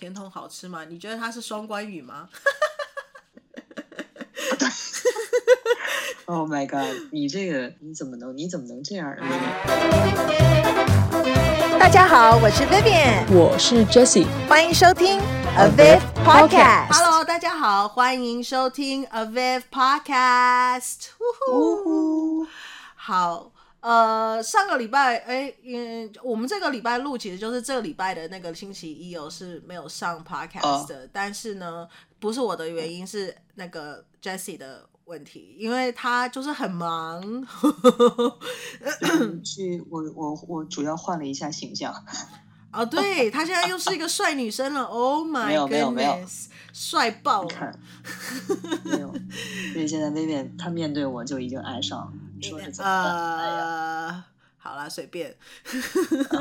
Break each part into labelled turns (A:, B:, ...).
A: 甜筒好吃吗？你觉得它是双关语吗？
B: Oh my god！你这个你怎么能你怎么能这样呢？
C: 大家好，我是 Vivian，
D: 我是 Jessie，
C: 欢迎收听 Aviv Podcast。
A: Hello，大家好，欢迎收听 Aviv Podcast。呜呼，好，呃，上个礼拜，哎，嗯，我们这个礼拜录其实就是这个礼拜的那个星期一哦，是没有上 Podcast 的，uh. 但是呢，不是我的原因，是那个 Jessie 的。问题，因为他就是很忙。
B: 去，我我我主要换了一下形象。
A: 哦，对，他现在又是一个帅女生了。Oh my goodness，帅爆了！
B: 没有，因为现在薇薇她面对我就已经爱上，说是怎么办？哎呀。
A: 好啦，随便。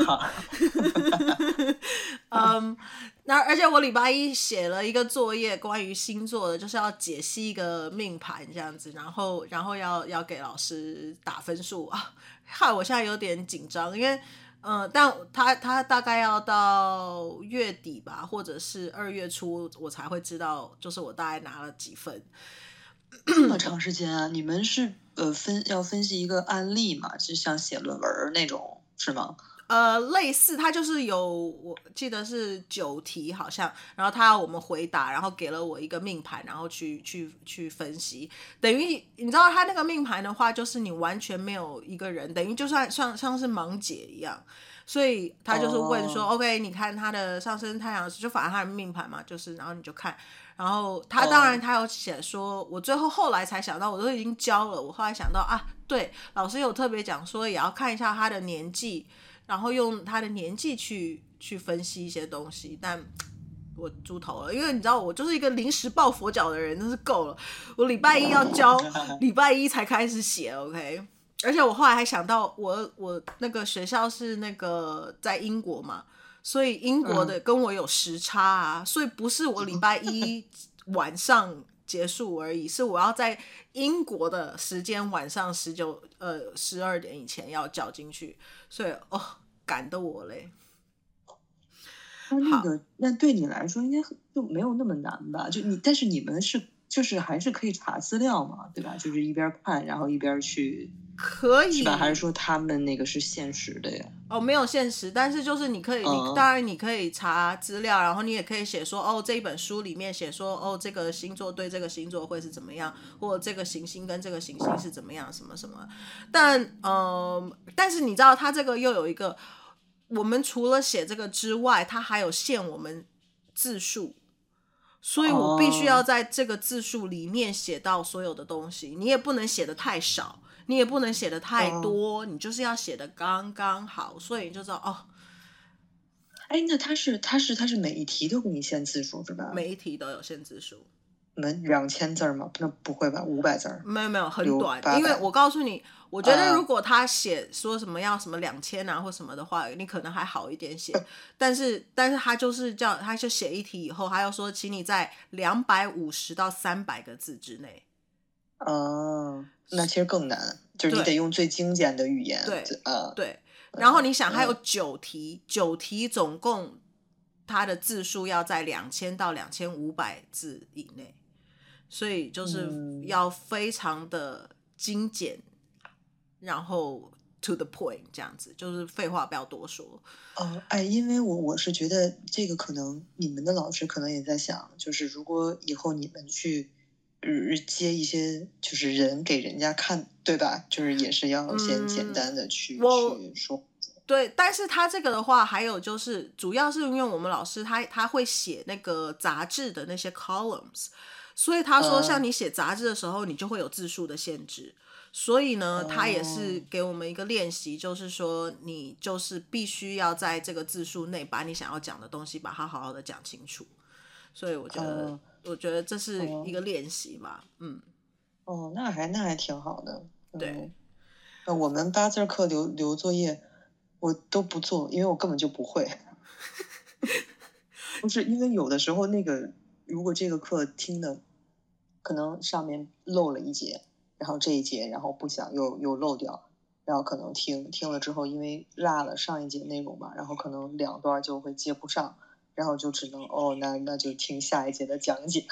B: 好。
A: 嗯，那而且我礼拜一写了一个作业，关于星座的，就是要解析一个命盘这样子，然后然后要要给老师打分数啊。害我现在有点紧张，因为嗯，但他他大概要到月底吧，或者是二月初，我才会知道，就是我大概拿了几分。
B: 这么长时间啊？你们是？呃，分要分析一个案例嘛，就像写论文那种，是吗？
A: 呃，类似，他就是有，我记得是九题好像，然后他要我们回答，然后给了我一个命盘，然后去去去分析，等于你知道他那个命盘的话，就是你完全没有一个人，等于就算像像是盲解一样，所以他就是问说、oh.，OK，你看他的上升太阳就反正他的命盘嘛，就是然后你就看。然后他当然他有写说，oh. 我最后后来才想到，我都已经交了。我后来想到啊，对，老师有特别讲说，也要看一下他的年纪，然后用他的年纪去去分析一些东西。但 我猪头了，因为你知道我就是一个临时抱佛脚的人，真是够了。我礼拜一要交，礼拜一才开始写，OK。而且我后来还想到我，我我那个学校是那个在英国嘛。所以英国的跟我有时差啊，嗯、所以不是我礼拜一晚上结束而已，是我要在英国的时间晚上十九呃十二点以前要交进去，所以哦赶得我嘞。
B: 那那个那对你来说应该就没有那么难吧？就你但是你们是就是还是可以查资料嘛，对吧？就是一边看然后一边去。
A: 可以
B: 是吧？还是说他们那个是现实的呀？
A: 哦，没有限时，但是就是你可以，你当然你可以查资料，然后你也可以写说，哦，这一本书里面写说，哦，这个星座对这个星座会是怎么样，或者这个行星跟这个行星是怎么样，什么什么。但，嗯、呃，但是你知道，它这个又有一个，我们除了写这个之外，它还有限我们字数，所以我必须要在这个字数里面写到所有的东西，你也不能写的太少。你也不能写的太多，嗯，你就是要写的刚刚好，所以你就知道哦。
B: 哎，那他是他是他是每一题都给你限字数是吧？
A: 每一题都有限字数。
B: 能两千字吗？那不会吧？五百字？
A: 没有没有，很短。因为我告诉你，我觉得如果他写说什么要什么两千啊或什么的话，你可能还好一点写。呃、但是但是他就是叫他就写一题以后，他要说，请你在两百五十到三百个字之内。
B: 哦，那其实更难，就是你得用最精简的语言。
A: 对，
B: 呃，
A: 对。然后你想，还有九题，九题总共它的字数要在两千到两千五百字以内，所以就是要非常的精简，嗯、然后 to the point 这样子，就是废话不要多说。
B: 哦、呃，哎，因为我我是觉得这个可能你们的老师可能也在想，就是如果以后你们去。接一些就是人给人家看，对吧？就是也是要先简单的去、嗯、去说。
A: 对，但是他这个的话，还有就是，主要是因为我们老师他他会写那个杂志的那些 columns，所以他说像你写杂志的时候，你就会有字数的限制。嗯、所以呢，他也是给我们一个练习，就是说你就是必须要在这个字数内把你想要讲的东西把它好好的讲清楚。所以我觉得。嗯我觉得这是一个练习嘛，哦、嗯，
B: 哦，那还那还挺好的，
A: 对。
B: 那我们八字课留留作业，我都不做，因为我根本就不会。不是因为有的时候那个，如果这个课听的，可能上面漏了一节，然后这一节，然后不想又又漏掉，然后可能听听了之后，因为落了上一节内容嘛，然后可能两段就会接不上。然后就只能哦，那那就听下一节的讲解。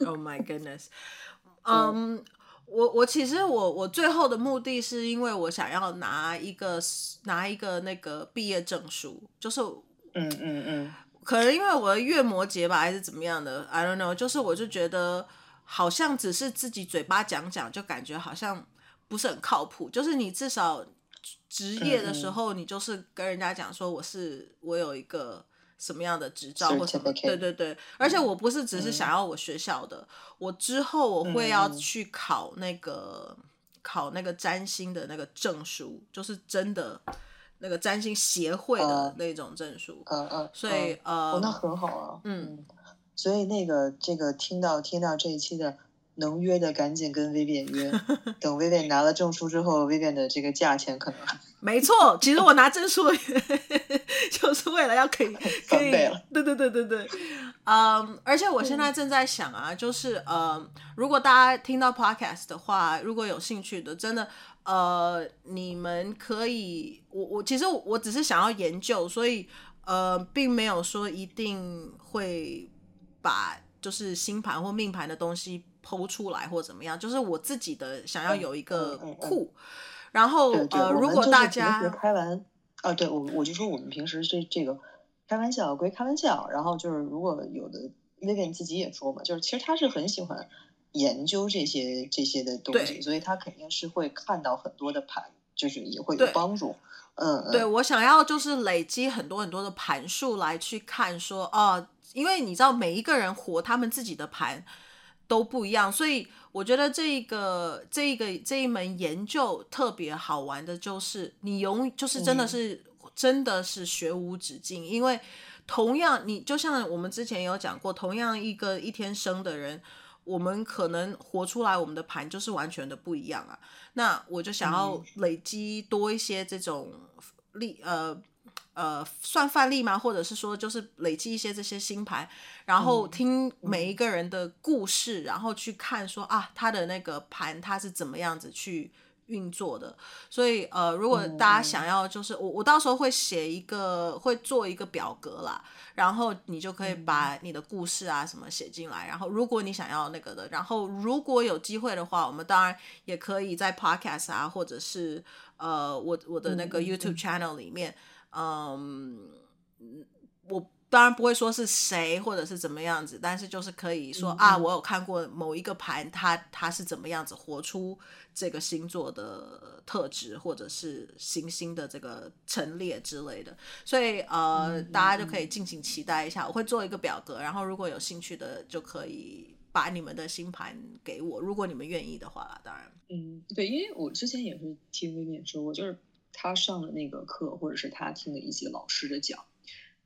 A: Oh my goodness，嗯、um, 嗯，我我其实我我最后的目的是因为我想要拿一个拿一个那个毕业证书，就是
B: 嗯嗯嗯，
A: 可能因为我的月摩羯吧，还是怎么样的，I don't know，就是我就觉得好像只是自己嘴巴讲讲，就感觉好像不是很靠谱，就是你至少职业的时候，你就是跟人家讲说我是我有一个。什么样的执照或什么？对对对，而且我不是只是想要我学校的，嗯、我之后我会要去考那个、嗯、考那个占星的那个证书，就是真的那个占星协会的那种证书。
B: 嗯嗯。
A: 所以呃，
B: 哦，那很好啊。
A: 嗯。
B: 嗯所以那个这个听到听到这一期的。能约的赶紧跟 Vivian 约，等 Vivian 拿了证书之后，Vivian 的这个价钱可能
A: 没错。其实我拿证书 就是为了要可以 可以，对对对对对，嗯、um,，而且我现在正在想啊，就是呃，um, 如果大家听到 Podcast 的话，如果有兴趣的，真的呃，你们可以，我我其实我只是想要研究，所以呃，并没有说一定会把就是星盘或命盘的东西。剖出来或怎么样，就是我自己的想要有一个库，嗯嗯嗯、然
B: 后
A: 呃，如果大家
B: 开玩啊，对我我就说我们平时这这个开玩笑归开玩笑，然后就是如果有的 Vivian 自己也说嘛，就是其实他是很喜欢研究这些这些的东西，所以他肯定是会看到很多的盘，就是也会有帮助。嗯，
A: 对我想要就是累积很多很多的盘数来去看说哦，因为你知道每一个人活他们自己的盘。都不一样，所以我觉得这一个这一个这一门研究特别好玩的，就是你永就是真的是、嗯、真的是学无止境，因为同样你就像我们之前有讲过，同样一个一天生的人，我们可能活出来我们的盘就是完全的不一样啊。那我就想要累积多一些这种力呃。呃，算范例吗？或者是说，就是累积一些这些星盘，然后听每一个人的故事，嗯、然后去看说啊，他的那个盘他是怎么样子去运作的。所以呃，如果大家想要，就是我我到时候会写一个，会做一个表格啦，然后你就可以把你的故事啊什么写进来。然后如果你想要那个的，然后如果有机会的话，我们当然也可以在 Podcast 啊，或者是呃，我我的那个 YouTube channel 里面。嗯，我当然不会说是谁或者是怎么样子，但是就是可以说、嗯、啊，我有看过某一个盘，它它是怎么样子活出这个星座的特质，或者是行星的这个陈列之类的。所以呃、嗯，大家就可以敬请期待一下，我会做一个表格，然后如果有兴趣的就可以把你们的星盘给我，如果你们愿意的话啦，当然。
B: 嗯，对，因为我之前也是听薇薇说过，就是。他上了那个课，或者是他听了一些老师的讲，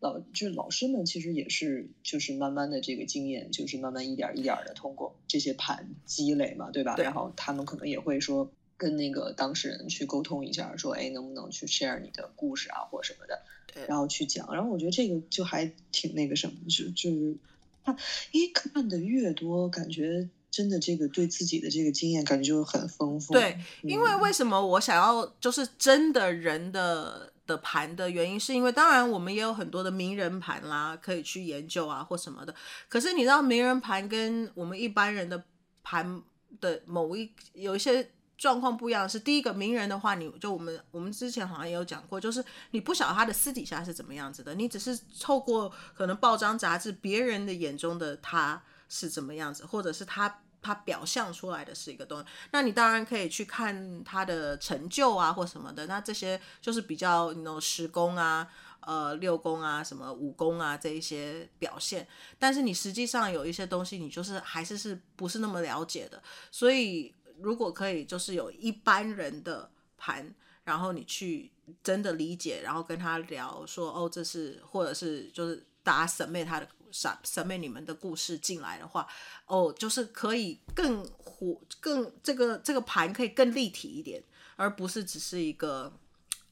B: 老就是老师们其实也是就是慢慢的这个经验，就是慢慢一点一点的通过这些盘积累嘛，对吧？对。然后他们可能也会说跟那个当事人去沟通一下，说哎能不能去 share 你的故事啊或什么的，对。然后去讲，然后我觉得这个就还挺那个什么，就就是他一看的越多，感觉。真的，这个对自己的这个经验感觉就很丰富。
A: 对，因为为什么我想要就是真的人的的盘的原因，是因为当然我们也有很多的名人盘啦，可以去研究啊或什么的。可是你知道名人盘跟我们一般人的盘的某一有一些状况不一样，是第一个名人的话，你就我们我们之前好像也有讲过，就是你不晓得他的私底下是怎么样子的，你只是透过可能报章杂志别人的眼中的他是怎么样子，或者是他。他表象出来的是一个东西，那你当然可以去看他的成就啊，或什么的。那这些就是比较那种十宫啊、呃六宫啊、什么五宫啊这一些表现。但是你实际上有一些东西，你就是还是是不是那么了解的。所以如果可以，就是有一般人的盘，然后你去真的理解，然后跟他聊说，哦，这是或者是就是大家 submit 他的。闪审美你们的故事进来的话，哦，就是可以更活，更这个这个盘可以更立体一点，而不是只是一个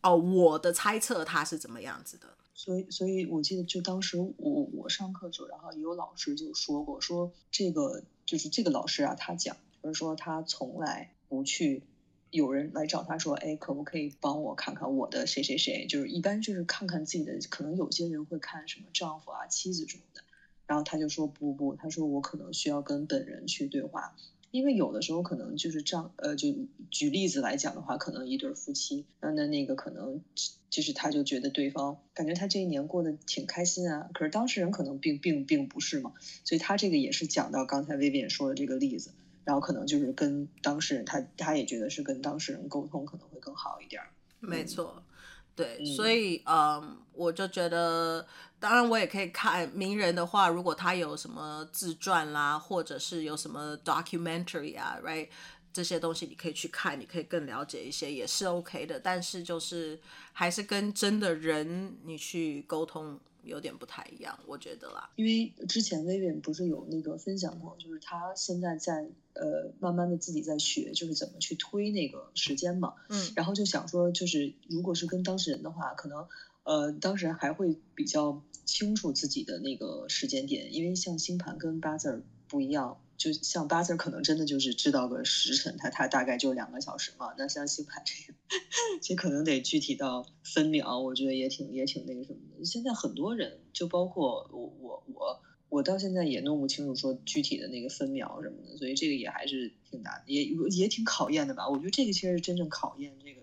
A: 哦，我的猜测它是怎么样子的。
B: 所以，所以我记得就当时我我上课的时候，然后也有老师就说过，说这个就是这个老师啊，他讲就是说他从来不去有人来找他说，哎，可不可以帮我看看我的谁谁谁？就是一般就是看看自己的，可能有些人会看什么丈夫啊、妻子什么的。然后他就说不不，他说我可能需要跟本人去对话。因为有的时候可能就是这样，呃，就举例子来讲的话，可能一对夫妻，那那那个可能就是他就觉得对方感觉他这一年过得挺开心啊，可是当事人可能并并并不是嘛，所以他这个也是讲到刚才薇薇也说的这个例子，然后可能就是跟当事人他他也觉得是跟当事人沟通可能会更好一点。
A: 没错。对，嗯、所以嗯，我就觉得，当然我也可以看名人的话，如果他有什么自传啦，或者是有什么 documentary 啊，right，这些东西你可以去看，你可以更了解一些，也是 OK 的。但是就是还是跟真的人你去沟通。有点不太一样，我觉得啦。
B: 因为之前 Vivian 不是有那个分享过，就是他现在在呃慢慢的自己在学，就是怎么去推那个时间嘛。嗯。然后就想说，就是如果是跟当事人的话，可能呃当事人还会比较清楚自己的那个时间点，因为像星盘跟八字儿不一样。就像八字儿可能真的就是知道个时辰，它它大概就两个小时嘛。那像星盘这个，这可能得具体到分秒，我觉得也挺也挺那个什么的。现在很多人，就包括我我我我到现在也弄不清楚说具体的那个分秒什么的，所以这个也还是挺难，也也挺考验的吧。我觉得这个其实是真正考验这个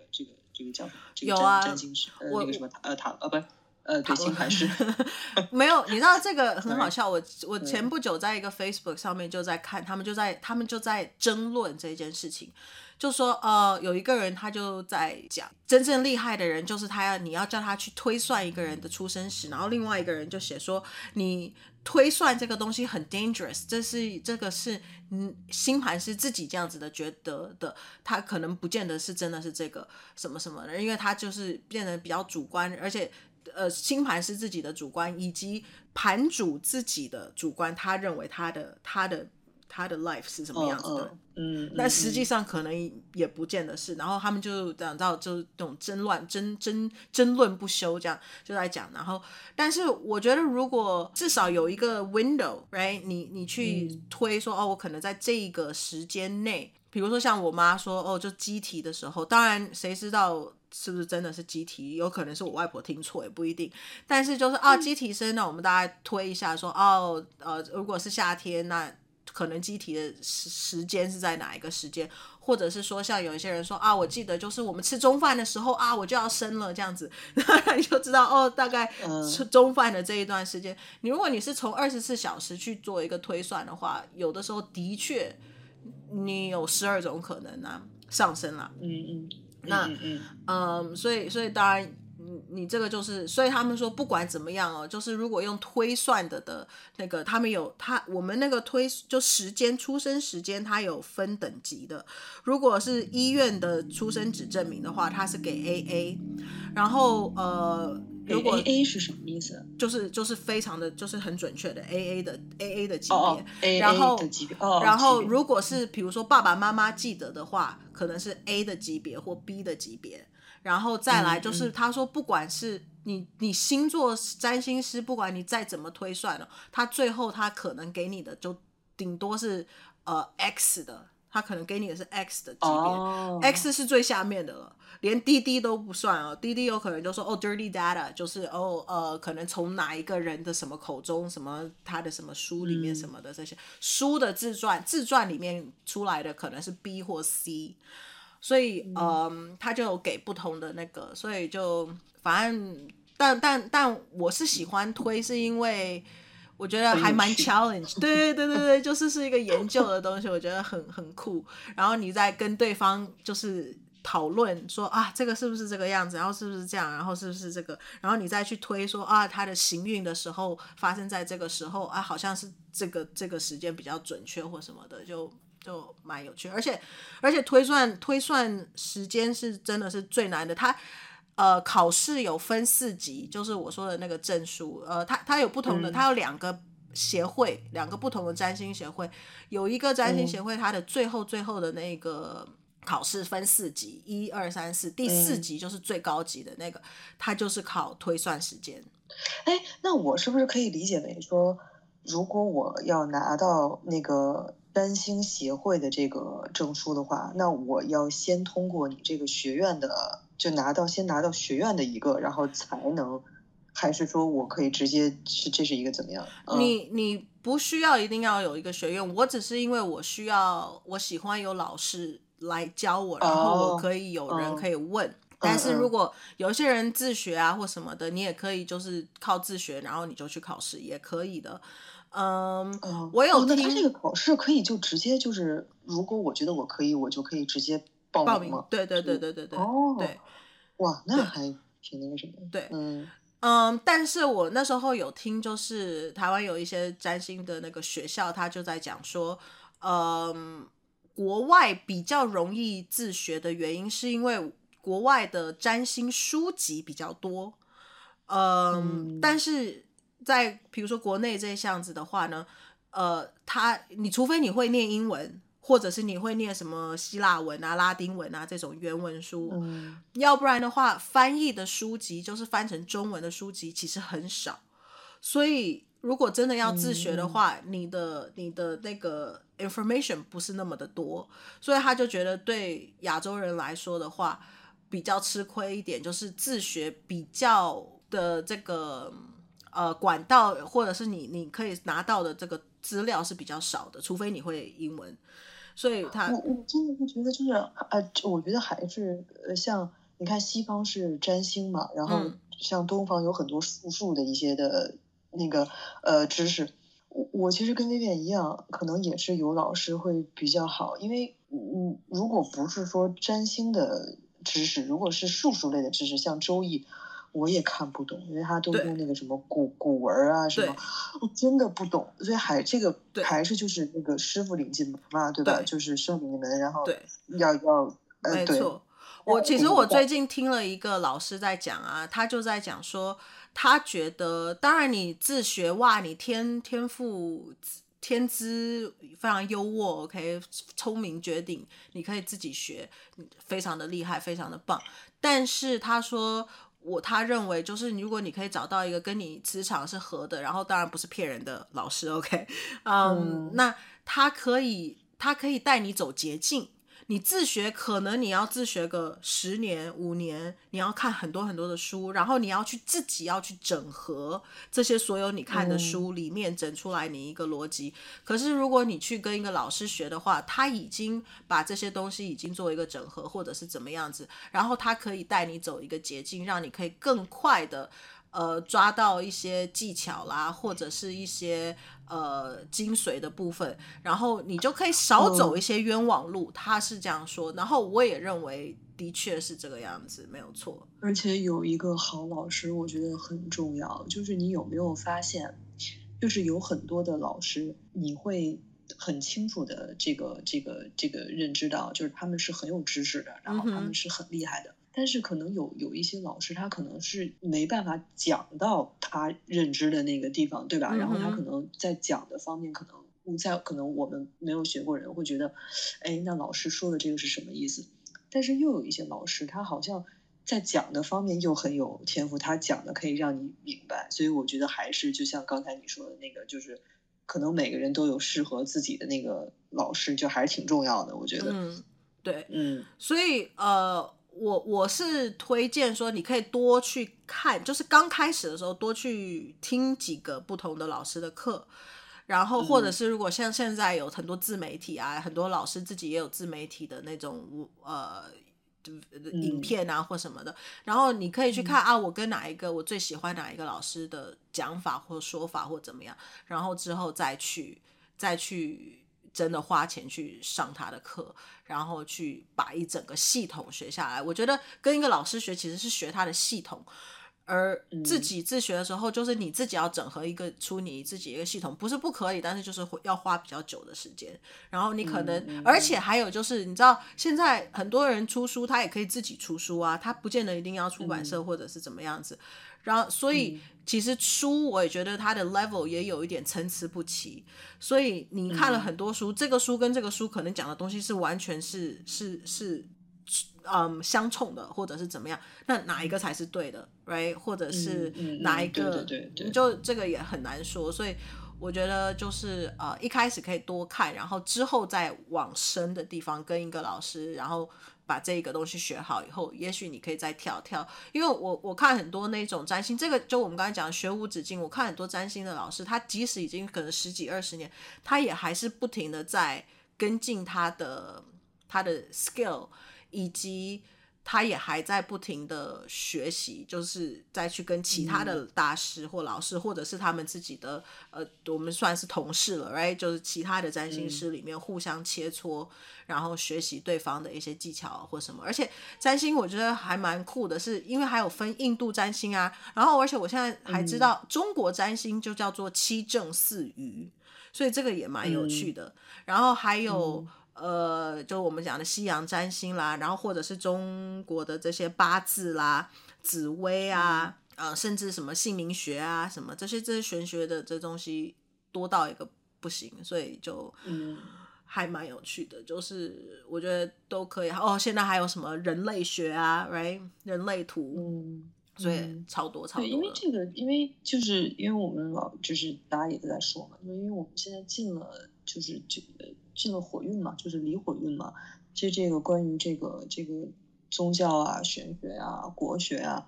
B: 这个这个叫什么？这个占占星师呃那个什么呃塔呃不。呃，对，星盘是
A: 没有，你知道这个很好笑。我我前不久在一个 Facebook 上面就在看，他们就在他们就在争论这件事情，就说呃，有一个人他就在讲，真正厉害的人就是他要你要叫他去推算一个人的出生时，然后另外一个人就写说你推算这个东西很 dangerous，这是这个是嗯星盘是自己这样子的觉得的，他可能不见得是真的是这个什么什么的，因为他就是变得比较主观，而且。呃，星盘是自己的主观，以及盘主自己的主观，他认为他的他的他的 life 是什么样子的，嗯，那实际上可能也不见得是。然后他们就讲到就是这种争论、争争争论不休，这样就在讲。然后，但是我觉得，如果至少有一个 window，right，你你去推说，哦，我可能在这个时间内，比如说像我妈说，哦，就机体的时候，当然谁知道。是不是真的是机体？有可能是我外婆听错，也不一定。但是就是啊，机体声，那我们大概推一下说，说哦，呃，如果是夏天，那可能机体的时时间是在哪一个时间？或者是说，像有一些人说啊，我记得就是我们吃中饭的时候啊，我就要生了这样子，那你就知道哦，大概吃中饭的这一段时间。你如果你是从二十四小时去做一个推算的话，有的时候的确你有十二种可能啊，上升了，嗯嗯。那嗯，嗯，嗯，所以所以当然，你你这个就是，所以他们说不管怎么样哦，就是如果用推算的的那个，他们有他我们那个推就时间出生时间，它有分等级的。如果是医院的出生纸证明的话，它是给 AA，然后呃。如果
B: A A 是什么意思？
A: 就是就是非常的就是很准确的 A A 的 A A 的级别
B: ，oh, AA
A: 然后
B: 的级别，oh,
A: 然后如果是比如说爸爸妈妈记得的话，可能是 A 的级别或 B 的级别，然后再来就是他说不管是你你星座占星师，不管你再怎么推算了，他最后他可能给你的就顶多是呃 X 的，他可能给你的是 X 的级别，oh.，X 是最下面的了。连滴滴都不算哦，滴滴有可能就说哦，dirty data，就是哦呃，可能从哪一个人的什么口中，什么他的什么书里面什么的这些、嗯、书的自传，自传里面出来的可能是 B 或 C，所以嗯、呃，他就有给不同的那个，所以就反正但但但我是喜欢推，是因为我觉得还蛮 challenge，对对对对对，就是是一个研究的东西，我觉得很很酷，然后你在跟对方就是。讨论说啊，这个是不是这个样子？然后是不是这样？然后是不是这个？然后你再去推说啊，他的行运的时候发生在这个时候啊，好像是这个这个时间比较准确或什么的，就就蛮有趣。而且而且推算推算时间是真的是最难的。他呃考试有分四级，就是我说的那个证书。呃，他他有不同的，他、嗯、有两个协会，两个不同的占星协会。有一个占星协会，它的最后最后的那个。考试分四级，一二三四，第四级就是最高级的那个，它就是考推算时间。
B: 哎，那我是不是可以理解为说，如果我要拿到那个占星协会的这个证书的话，那我要先通过你这个学院的，就拿到先拿到学院的一个，然后才能，还是说我可以直接是这是一个怎么样？
A: 嗯、你你不需要一定要有一个学院，我只是因为我需要，我喜欢有老师来教我，然后我可以有人可以问。哦、但是如果有些人自学啊或什么的，你也可以就是靠自学，然后你就去考试也可以的。嗯，
B: 哦、
A: 我有听、
B: 哦、那他这个考试可以就直接就是，如果我觉得我可以，我就可以直接报名吗？
A: 报名对对对对对对。
B: 哦，
A: 对，
B: 哇，那还挺那个什么。
A: 对，
B: 嗯
A: 嗯，但是我那时候有听，就是台湾有一些占星的那个学校，他就在讲说，嗯，国外比较容易自学的原因，是因为国外的占星书籍比较多，嗯，嗯但是。在比如说国内这一项子的话呢，呃，他你除非你会念英文，或者是你会念什么希腊文啊、拉丁文啊这种原文书，
B: 嗯，
A: 要不然的话，翻译的书籍就是翻成中文的书籍其实很少。所以如果真的要自学的话，嗯，你的你的那个 information 不是那么的多，所以他就觉得对亚洲人来说的话比较吃亏一点，就是自学比较的这个。呃，管道或者是你你可以拿到的这个资料是比较少的，除非你会英文。所以他，
B: 我我真的会觉得就是呃，我觉得还是呃，像你看西方是占星嘛，然后像东方有很多术数的一些的那个呃知识。我我其实跟 Vivian 一样，可能也是有老师会比较好，因为嗯，如果不是说占星的知识，如果是术数类的知识，像周易。我也看不懂，因为他都用那个什么古古文啊什么，我真的不懂，所以还这个还是就是那个师傅领进门嘛，对吧？对就是圣领进门，然后要要呃，
A: 没错。我其实我最近听了一个老师在讲啊，他就在讲说，他觉得当然你自学哇，你天天赋天资非常优渥，OK，聪明绝顶，你可以自己学，非常的厉害，非常的棒。但是他说。我他认为就是，如果你可以找到一个跟你磁场是合的，然后当然不是骗人的老师，OK，嗯，嗯，那他可以他可以带你走捷径。你自学可能你要自学个十年五年，你要看很多很多的书，然后你要去自己要去整合这些所有你看的书里面整出来你一个逻辑。嗯、可是如果你去跟一个老师学的话，他已经把这些东西已经做一个整合，或者是怎么样子，然后他可以带你走一个捷径，让你可以更快的。呃，抓到一些技巧啦，或者是一些呃精髓的部分，然后你就可以少走一些冤枉路。嗯、他是这样说，然后我也认为的确是这个样子，没有错。
B: 而且有一个好老师，我觉得很重要，就是你有没有发现，就是有很多的老师，你会很清楚的这个这个这个认知到，就是他们是很有知识的，然后他们是很厉害的。嗯但是可能有有一些老师，他可能是没办法讲到他认知的那个地方，对吧？嗯、然后他可能在讲的方面，可能在可能我们没有学过人会觉得，哎，那老师说的这个是什么意思？但是又有一些老师，他好像在讲的方面又很有天赋，他讲的可以让你明白。所以我觉得还是就像刚才你说的那个，就是可能每个人都有适合自己的那个老师，就还是挺重要的。我觉得，
A: 嗯，对，
B: 嗯，
A: 所以呃。我我是推荐说，你可以多去看，就是刚开始的时候多去听几个不同的老师的课，然后或者是如果像现在有很多自媒体啊，很多老师自己也有自媒体的那种呃影片啊或什么的，然后你可以去看啊，我跟哪一个我最喜欢哪一个老师的讲法或说法或怎么样，然后之后再去再去。真的花钱去上他的课，然后去把一整个系统学下来。我觉得跟一个老师学其实是学他的系统，而自己自学的时候，就是你自己要整合一个出你自己一个系统，不是不可以，但是就是要花比较久的时间。然后你可能，而且还有就是，你知道现在很多人出书，他也可以自己出书啊，他不见得一定要出版社或者是怎么样子。然后，所以其实书我也觉得它的 level 也有一点参差不齐。所以你看了很多书，嗯、这个书跟这个书可能讲的东西是完全是是是，嗯，相冲的，或者是怎么样？那哪一个才是对的，right？或者是哪一
B: 个？对对对对，
A: 就这个也很难说。所以我觉得就是呃，一开始可以多看，然后之后再往深的地方跟一个老师，然后把这个东西学好以后，也许你可以再跳跳。因为我我看很多那种占星，这个就我们刚才讲学无止境。我看很多占星的老师，他即使已经可能十几二十年，他也还是不停的在跟进他的他的 skill 以及。他也还在不停的学习，就是再去跟其他的大师或老师，嗯、或者是他们自己的呃，我们算是同事了，right？就是其他的占星师里面互相切磋，嗯、然后学习对方的一些技巧或什么。而且占星我觉得还蛮酷的是，是因为还有分印度占星啊，然后而且我现在还知道中国占星就叫做七正四余，所以这个也蛮有趣的。嗯、然后还有。嗯呃，就我们讲的西洋占星啦，然后或者是中国的这些八字啦、紫微啊，嗯、呃，甚至什么姓名学啊，什么这些这些玄学的这东西多到一个不行，所以就嗯还蛮有趣的，就是我觉得都可以。哦，现在还有什么人类学啊，right？人类图，嗯，所以超多超多。
B: 因为这个，因为就是因为我们老就是大家也都在说嘛，就因为我们现在进了就是这个。进了火运嘛，就是离火运嘛。其实这个关于这个这个宗教啊、玄学啊、国学啊，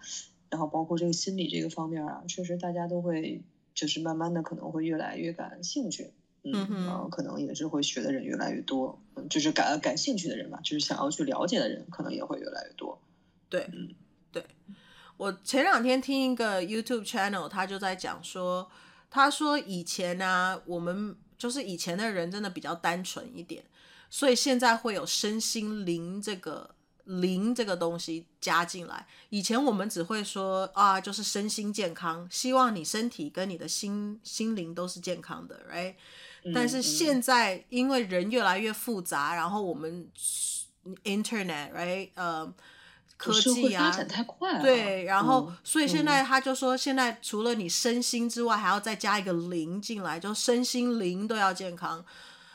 B: 然后包括这个心理这个方面啊，确实大家都会就是慢慢的可能会越来越感兴趣，嗯，然后、嗯可能也是会学的人越来越多，嗯，就是感感兴趣的人嘛，就是想要去了解的人可能也会越来越多。
A: 对，嗯，对。我前两天听一个 YouTube channel，他就在讲说，他说以前呢、啊，我们。就是以前的人真的比较单纯一点，所以现在会有身心灵这个灵这个东西加进来。以前我们只会说啊，就是身心健康，希望你身体跟你的心心灵都是健康的，right？但是现在因为人越来越复杂，然后我们 internet，right？呃。科技啊，
B: 发展太快了。
A: 对，然后、嗯、所以现在他就说，现在除了你身心之外，还要再加一个灵进来，就身心灵都要健康。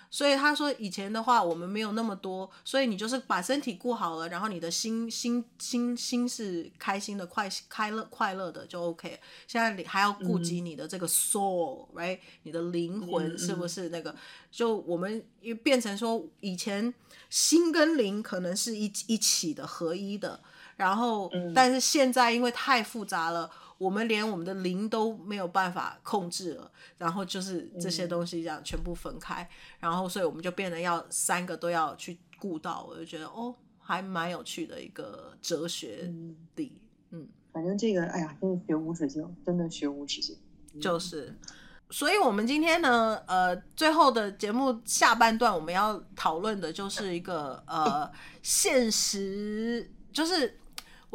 A: 所以他说，以前的话我们没有那么多，所以你就是把身体顾好了，然后你的心心心心是开心的、快快乐快乐的就 OK。现在你还要顾及你的这个 soul，right？、嗯、你的灵魂是不是那个？嗯、就我们又变成说，以前心跟灵可能是一一起的、合一的。然后，但是现在因为太复杂了，我们连我们的灵都没有办法控制了。然后就是这些东西这样全部分开，然后所以我们就变得要三个都要去顾到。我就觉得哦，还蛮有趣的一个哲学理。嗯，
B: 反正这个，哎呀，真的学无止境，真的学无止境。
A: 就是，所以我们今天呢，呃，最后的节目下半段我们要讨论的就是一个呃 现实，就是。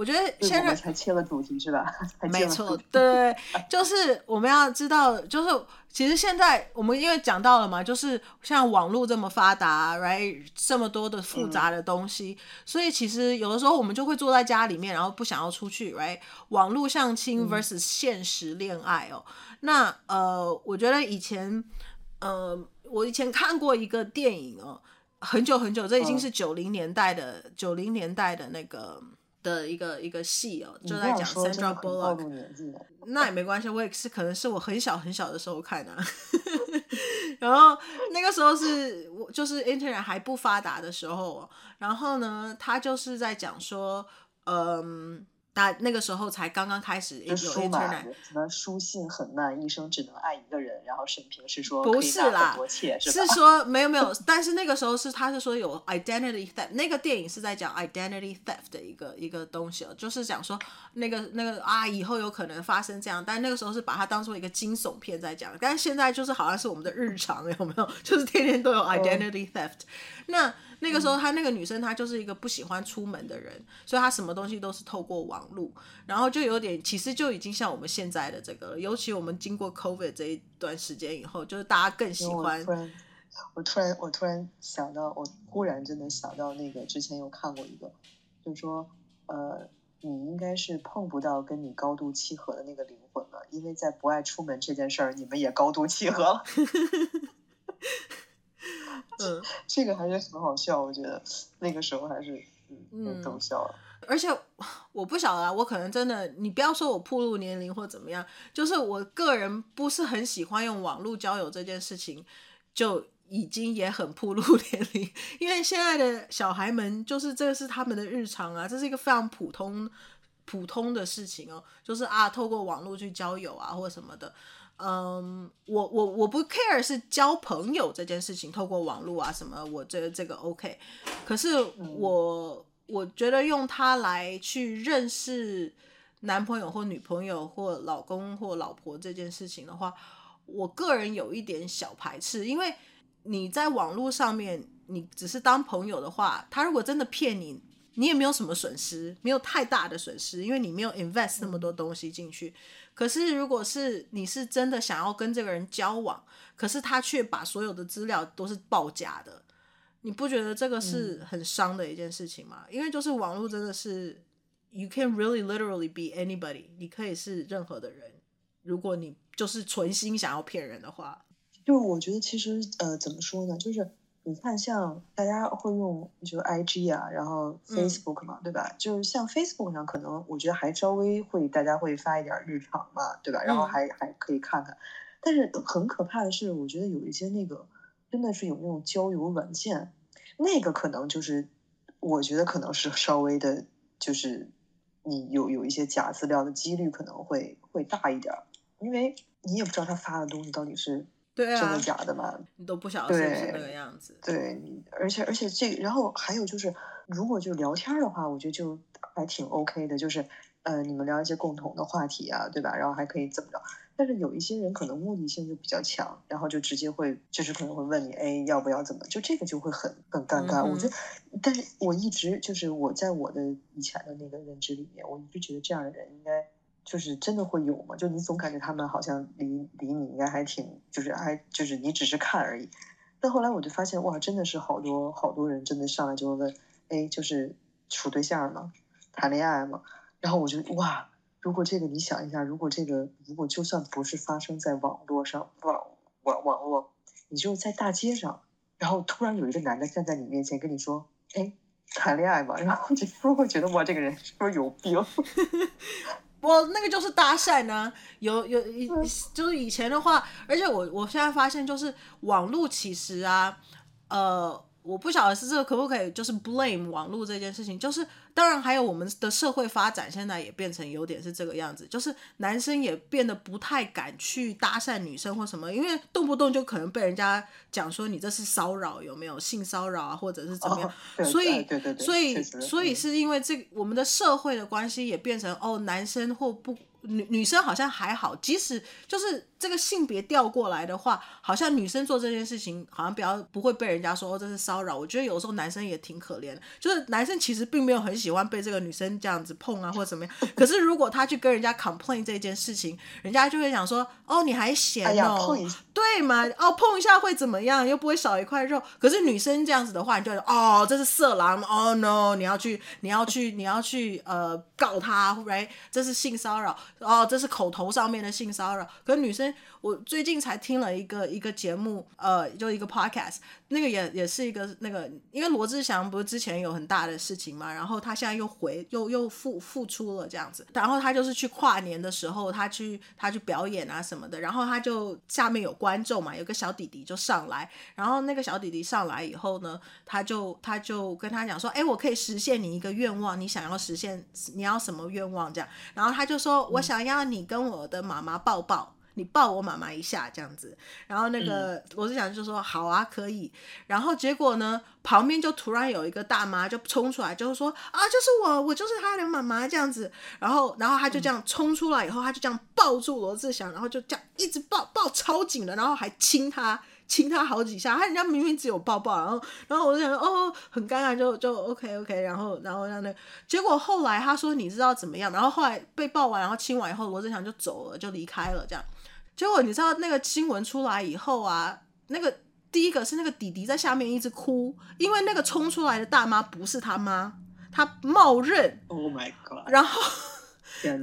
A: 我觉得现在
B: 才切了主题是吧？
A: 没错，对，就是我们要知道，就是其实现在我们因为讲到了嘛，就是像网络这么发达，right，这么多的复杂的东西，嗯、所以其实有的时候我们就会坐在家里面，然后不想要出去，right，网络相亲 versus 现实恋爱哦。嗯、那呃，我觉得以前，呃，我以前看过一个电影哦，很久很久，这已经是九零年代的九零、嗯、年代的那个。的一个一个戏哦，就在讲 Sandra Bullock，那也没关系，我也是可能是我很小很小的时候看的，啊，然后那个时候是我就是 Internet 还不发达的时候，然后呢，他就是在讲说，嗯。那那个时候才刚刚开始有 internet，
B: 什么书信很慢，一生只能爱一个人，然后沈平是说
A: 不是啦，是，是说没有没有，但是那个时候是他是说有 identity theft，那个电影是在讲 identity theft 的一个一个东西，就是讲说那个那个啊以后有可能发生这样，但那个时候是把它当做一个惊悚片在讲，但是现在就是好像是我们的日常，有没有？就是天天都有 identity theft，、嗯、那。那个时候，她那个女生，她就是一个不喜欢出门的人，所以她什么东西都是透过网络，然后就有点，其实就已经像我们现在的这个了。尤其我们经过 COVID 这一段时间以后，就是大家更喜欢。
B: 我突然，我突然，我突然想到，我忽然真的想到那个之前有看过一个，就是说，呃，你应该是碰不到跟你高度契合的那个灵魂了，因为在不爱出门这件事儿，你们也高度契合了。嗯，这个还是很好笑，我觉得那个时候还是嗯，逗笑了。
A: 而且我不晓得啊，我可能真的，你不要说我暴露年龄或怎么样，就是我个人不是很喜欢用网络交友这件事情，就已经也很暴露 年龄，因为现在的小孩们就是这个是他们的日常啊，这是一个非常普通普通的事情哦，就是啊，透过网络去交友啊或什么的。嗯，我我我不 care 是交朋友这件事情，透过网络啊什么，我觉得这个 OK。可是我我觉得用它来去认识男朋友或女朋友或老公或老婆这件事情的话，我个人有一点小排斥，因为你在网络上面，你只是当朋友的话，他如果真的骗你，你也没有什么损失，没有太大的损失，因为你没有 invest 那么多东西进去。可是，如果是你是真的想要跟这个人交往，可是他却把所有的资料都是报假的，你不觉得这个是很伤的一件事情吗？嗯、因为就是网络真的是，you can really literally be anybody，你可以是任何的人，如果你就是存心想要骗人的话。
B: 就我觉得其实呃，怎么说呢，就是。你看，像大家会用就 IG 啊，然后 Facebook 嘛，嗯、对吧？就是像 Facebook 上，可能我觉得还稍微会大家会发一点日常嘛，对吧？然后还、嗯、还可以看看。但是很可怕的是，我觉得有一些那个真的是有那种交友软件，那个可能就是我觉得可能是稍微的，就是你有有一些假资料的几率可能会会大一点，因为你也不知道他发的东西到底是。
A: 对啊，
B: 真的假的嘛？
A: 你都不晓得是不是那个样子。
B: 对，对，而且而且这个，然后还有就是，如果就聊天的话，我觉得就还挺 OK 的，就是呃，你们聊一些共同的话题啊，对吧？然后还可以怎么着？但是有一些人可能目的性就比较强，然后就直接会就是可能会问你，哎，要不要怎么？就这个就会很很尴尬。嗯、我觉得，但是我一直就是我在我的以前的那个认知里面，我一直觉得这样的人应该。就是真的会有吗？就你总感觉他们好像离离你应该还挺，就是还就是你只是看而已。但后来我就发现，哇，真的是好多好多人真的上来就问，哎，就是处对象吗？谈恋爱吗？然后我就哇，如果这个你想一下，如果这个如果就算不是发生在网络上，网网网络，你就在大街上，然后突然有一个男的站在你面前跟你说，哎，谈恋爱吗？然后你是不是会觉得哇，这个人是不是有病？
A: 我那个就是搭讪呢、啊，有有以就是以前的话，而且我我现在发现就是网络其实啊，呃，我不晓得是这个可不可以就是 blame 网络这件事情，就是。当然，还有我们的社会发展，现在也变成有点是这个样子，就是男生也变得不太敢去搭讪女生或什么，因为动不动就可能被人家讲说你这是骚扰，有没有性骚扰啊，或者是怎么样？哦、所以，所以，所以是因为这个，我们的社会的关系也变成哦，男生或不。女女生好像还好，即使就是这个性别调过来的话，好像女生做这件事情好像比较不会被人家说哦，这是骚扰。我觉得有时候男生也挺可怜的，就是男生其实并没有很喜欢被这个女生这样子碰啊或者怎么样。可是如果他去跟人家 complain 这件事情，人家就会想说哦，你还嫌哦，对嘛？哦，碰一下会怎么样？又不会少一块肉。可是女生这样子的话，你就说哦，这是色狼哦 no，你要去你要去你要去呃告他，right？这是性骚扰。哦，这是口头上面的性骚扰。可女生，我最近才听了一个一个节目，呃，就一个 podcast，那个也也是一个那个，因为罗志祥不是之前有很大的事情嘛，然后他现在又回又又复复出了这样子，然后他就是去跨年的时候，他去他去表演啊什么的，然后他就下面有观众嘛，有个小弟弟就上来，然后那个小弟弟上来以后呢，他就他就跟他讲说，哎，我可以实现你一个愿望，你想要实现你要什么愿望这样，然后他就说我想。想要你跟我的妈妈抱抱，你抱我妈妈一下这样子，然后那个罗志祥就说好啊，可以。然后结果呢，旁边就突然有一个大妈就冲出来，就是说啊，就是我，我就是他的妈妈这样子。然后，然后他就这样冲出来以后，他就这样抱住罗志祥，然后就这样一直抱抱超紧的，然后还亲他。亲他好几下，他人家明明只有抱抱，然后，然后我就想说，哦，很尴尬，就就 OK OK，然后，然后让那，结果后来他说你知道怎么样，然后后来被抱完，然后亲完以后，罗志祥就走了，就离开了，这样。结果你知道那个新闻出来以后啊，那个第一个是那个弟弟在下面一直哭，因为那个冲出来的大妈不是他妈，他冒认。
B: Oh my god！
A: 然后。